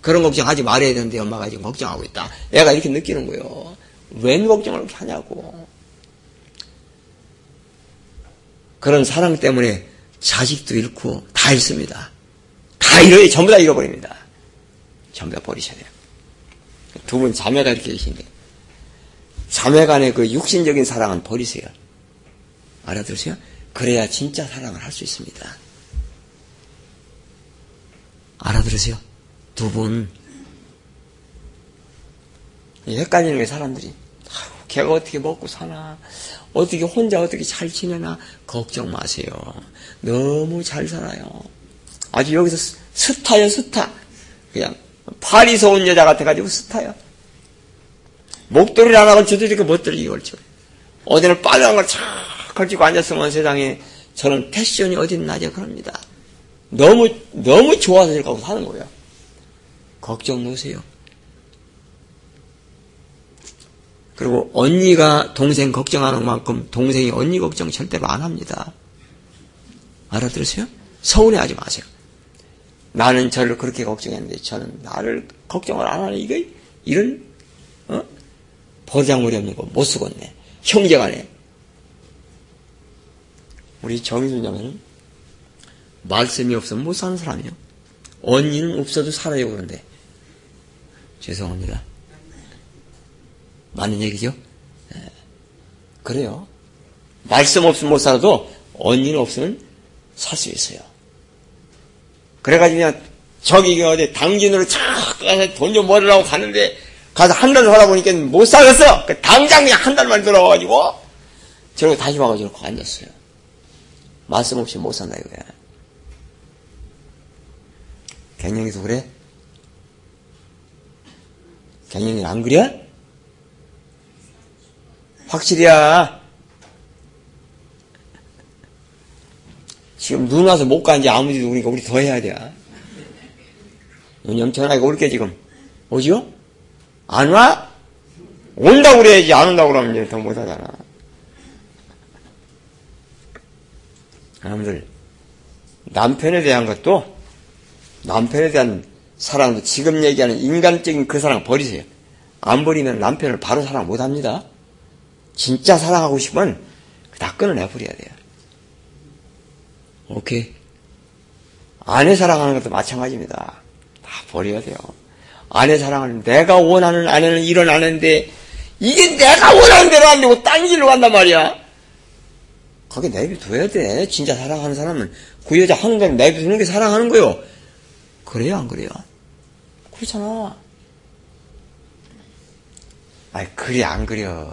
그런 걱정하지 말아야 되는데 엄마가 지금 걱정하고 있다. 애가 이렇게 느끼는 거예요. 웬 걱정을 그렇게 하냐고. 그런 사랑 때문에 자식도 잃고 다 잃습니다. 다 잃어요. 전부 다 잃어버립니다. 전부 다 버리셔야 돼요. 두 분 자매가 이렇게 계신데 자매 간의 그 육신적인 사랑은 버리세요. 알아들으세요? 그래야 진짜 사랑을 할 수 있습니다. 알아들으세요? 두 분. 헷갈리는 게 사람들이. 걔가 어떻게 먹고 사나? 어떻게 혼자 어떻게 잘 지내나? 걱정 마세요. 너무 잘 살아요. 아주 여기서 스타요, 스타. 그냥 파리서 온 여자 같아가지고 스타요. 목도리를 하나 걸쳐도 이렇게 멋들이 걸 쳐. 어디는 빨간 걸착 걸치고 앉았으면 세상에 저는 패션이 어딨나죠? 그럽니다. 너무, 너무 좋아서 이렇게 하고 사는 거예요. 걱정 노세요. 그리고 언니가 동생 걱정하는 만큼 동생이 언니 걱정 절대로 안 합니다. 알아들으세요? 서운해하지 마세요. 나는 저를 그렇게 걱정했는데 저는 나를 걱정을 안 하는 이게 이런 어? 버장머리 없는 거 못 쓰겠네. 형제간에. 우리 정의순자매는 말씀이 없으면 못 사는 사람이요. 언니는 없어도 살아요, 그런데. 죄송합니다. 맞는 얘기죠? 네. 그래요. 말씀 없으면 못 살아도 언니는 없으면 살 수 있어요. 그래가지고 그냥 저기 어디 당진으로 착 가서 돈 좀 벌으라고 가는데 가서 한 달 살아보니까 못 살았어. 그 당장 그냥 한 달만 돌아와가지고 저러고 다시 와가지고 앉았어요. 말씀 없이 못 산다 이거야. 갱년이도 그래? 갱년이 안 그래? 확실이야. 지금 눈 와서 못 가는지 아무리도 우리가 우리 더 해야 돼. 눈 염천하게 올게 지금. 오지요? 안 와? 온다고 그래야지 안 온다고 그러면 이제 더 못하잖아. 여러분들 남편에 대한 것도 남편에 대한 사랑도 지금 얘기하는 인간적인 그 사랑 버리세요. 안 버리면 남편을 바로 사랑 못합니다. 진짜 사랑하고 싶으면 다 끊어내버려야 돼요. 오케이. 아내 사랑하는 것도 마찬가지입니다. 다 버려야 돼요. 아내 사랑하는 내가 원하는 아내는 이런 아내인데 이게 내가 원하는 대로 안 되고 딴 길로 간단 말이야. 거기 내비둬야 돼. 진짜 사랑하는 사람은 그 여자 하는 대로 내비두는 게 사랑하는 거요. 그래요 안 그래요? 그렇잖아. 아이 그래 안 그려.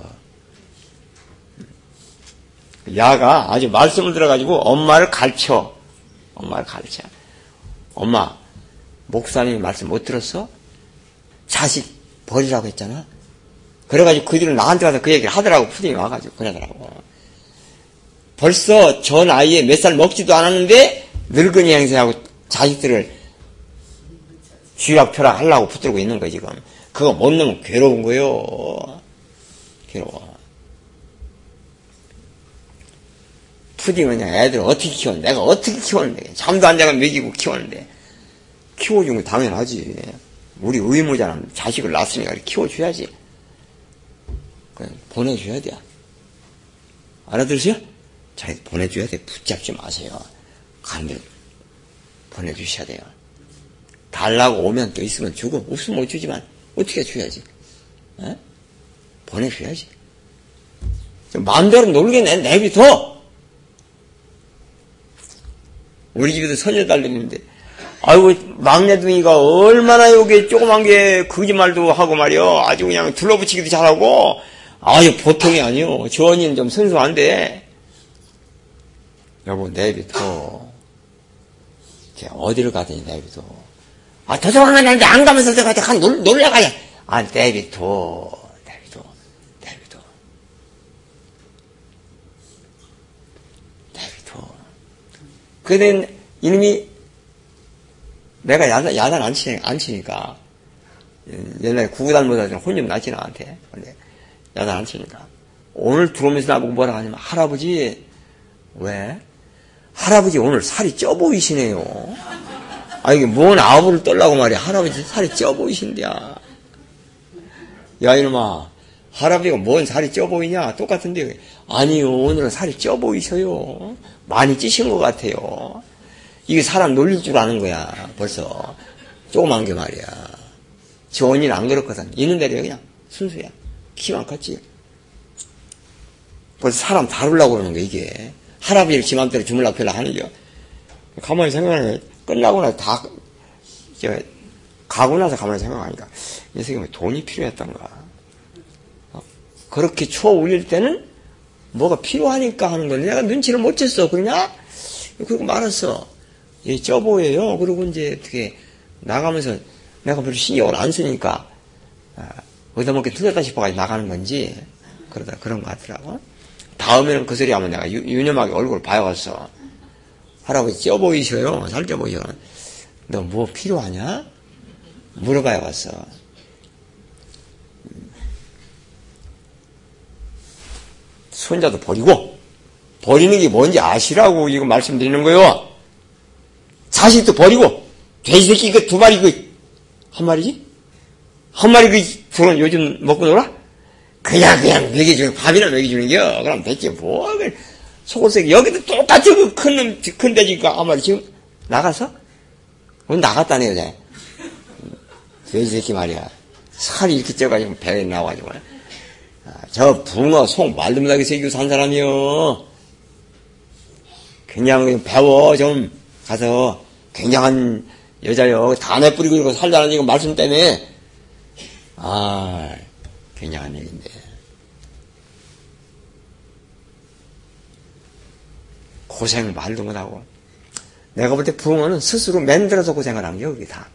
야가 아주 말씀을 들어가지고 엄마를 가르쳐. 엄마를 가르쳐. 엄마, 목사님이 말씀 못 들었어? 자식 버리라고 했잖아? 그래가지고 그 뒤로 나한테 가서 그 얘기를 하더라고, 푸딩이 와가지고, 그러더라고. 벌써 저 나이에 몇 살 먹지도 않았는데, 늙은이 행세하고 자식들을 쥐락펴락 하려고 붙들고 있는 거 지금. 그거 못 넣으면 괴로운 거요. 괴로워. 푸딩은 그냥 애들 어떻게 키웠는데, 내가 어떻게 키웠는데, 잠도 안 자고 먹이고 키웠는데, 키워준 거 당연하지. 우리 의무잖아. 자식을 낳았으니까 키워줘야지. 보내줘야 돼. 알아들으세요? 잘 보내줘야 돼. 붙잡지 마세요. 간대 보내주셔야 돼요. 달라고 오면 또 있으면 주고, 없으면 못 주지만, 어떻게 줘야지. 에? 보내줘야지. 마음대로 놀게 내, 내비둬! 우리 집에도 선녀딸 있는데, 아이고, 막내둥이가 얼마나 여기 조그만 게 거짓말도 하고 말이요. 아주 그냥 둘러붙이기도 잘하고, 아유, 보통이 아니요. 저 언니는 좀 순수한데, 여보, 내비둬. 제 어디를 가더니 내비둬. 아, 도서관 가는데 안 가면서 내가 간 놀, 놀러 가야. 아, 내비둬. 내비둬. 내비둬. 내비둬. 그는 이놈이 내가 야단, 야단 안, 치, 안 치니까. 옛날에 구구단보다 혼좀 났지 나한테. 근데 야단 안 치니까. 오늘 들어오면서 나보고 뭐라 하냐면, 할아버지, 왜? 할아버지 오늘 살이 쪄 보이시네요. 아, 이게 뭔 아부를 떨라고 말이야. 할아버지 살이 쪄 보이신데야. 야, 이놈아. 할아버지가 뭔 살이 쪄 보이냐? 똑같은데. 아니요, 오늘은 살이 쪄 보이셔요. 많이 찌신 것 같아요. 이게 사람 놀릴 줄 아는 거야, 벌써. 조그만 게 말이야. 저 언니는 안 그렇거든. 있는 대로 그냥 순수야. 키만 컸지. 벌써 사람 다루려고 그러는 거야, 이게. 할아버지를 지 맘대로 주물라고 별로 하는 거. 가만히 생각하면 끝나고 나서 다, 저, 가고 나서 가만히 생각하니까, 이 새끼 돈이 필요했던가. 어? 그렇게 추워 울릴 때는 뭐가 필요하니까 하는 건데, 내가 눈치를 못 챘어. 그러냐? 그리고 말았어. 예, 쪄 보여요. 그리고 이제 어떻게 나가면서 내가 별로 신경을 안 쓰니까 아, 얻어먹게 틀렸다 싶어가지고 나가는 건지 그러다 그런 것 같더라고. 다음에는 그 소리 하면 내가 유, 유념하게 얼굴 봐야겠어. 할아버지 쪄 보이셔요. 살쪄 보이셔. 너 뭐 필요하냐? 물어봐야겠어. 손자도 버리고 버리는 게 뭔지 아시라고 이거 말씀드리는 거요. 자식도 버리고 돼지 새끼 그두 마리 그한 마리지? 한 마리 그 둘은 요즘 먹고 놀아? 그냥 그냥 먹여주는 밥이나 먹여주는 겨 그럼 됐지 뭐 속옷색 여기도 똑같이 그큰큰 돼지가 아마 지금 나가서 오늘 나갔다네 요새 돼지 새끼 말이야 살이 이렇게 쪄가지고 배에 나와가지고 아, 저 붕어 속 말도 못하게 새기고 산 사람이요. 그냥 배워. 좀 가서 굉장한 여자요. 다내 뿌리고 살자는 이거 말씀 때문에. 아 굉장한 얘기인데. 고생 말도 못하고. 내가 볼때 붕어는 스스로 만들어서 고생을 한 게 여기 다.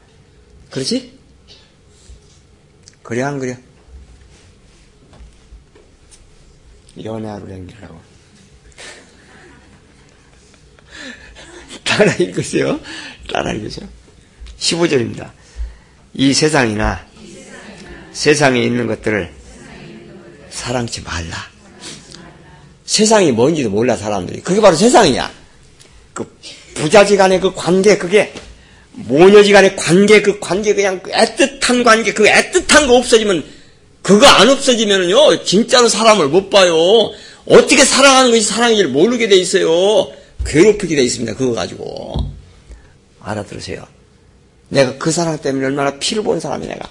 그렇지? 그래 안 그래? 연애하러 댕기라고 [LAUGHS] 따라 읽으세요. 따라 읽으세요. 15절입니다. 이 세상이나 세상에 있는 것들을 사랑치 말라. 세상이 뭔지도 몰라 사람들이. 그게 바로 세상이야. 그 부자지 간의 그 관계 그게 모녀지 간의 관계 그 관계 그냥 그 애틋한 관계 그 애틋한 거 없어지면 그거 안 없어지면요 진짜로 사람을 못 봐요. 어떻게 사랑하는 것이 사랑인지를 모르게 돼 있어요. 괴롭히게 돼 있습니다. 그거 가지고. 알아들으세요. 내가 그 사랑 때문에 얼마나 피를 본 사람이 내가.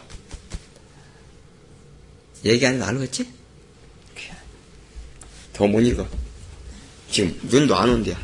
얘기 안 해도 알겠지? 더 못 읽어. 지금 눈도 안 온대요.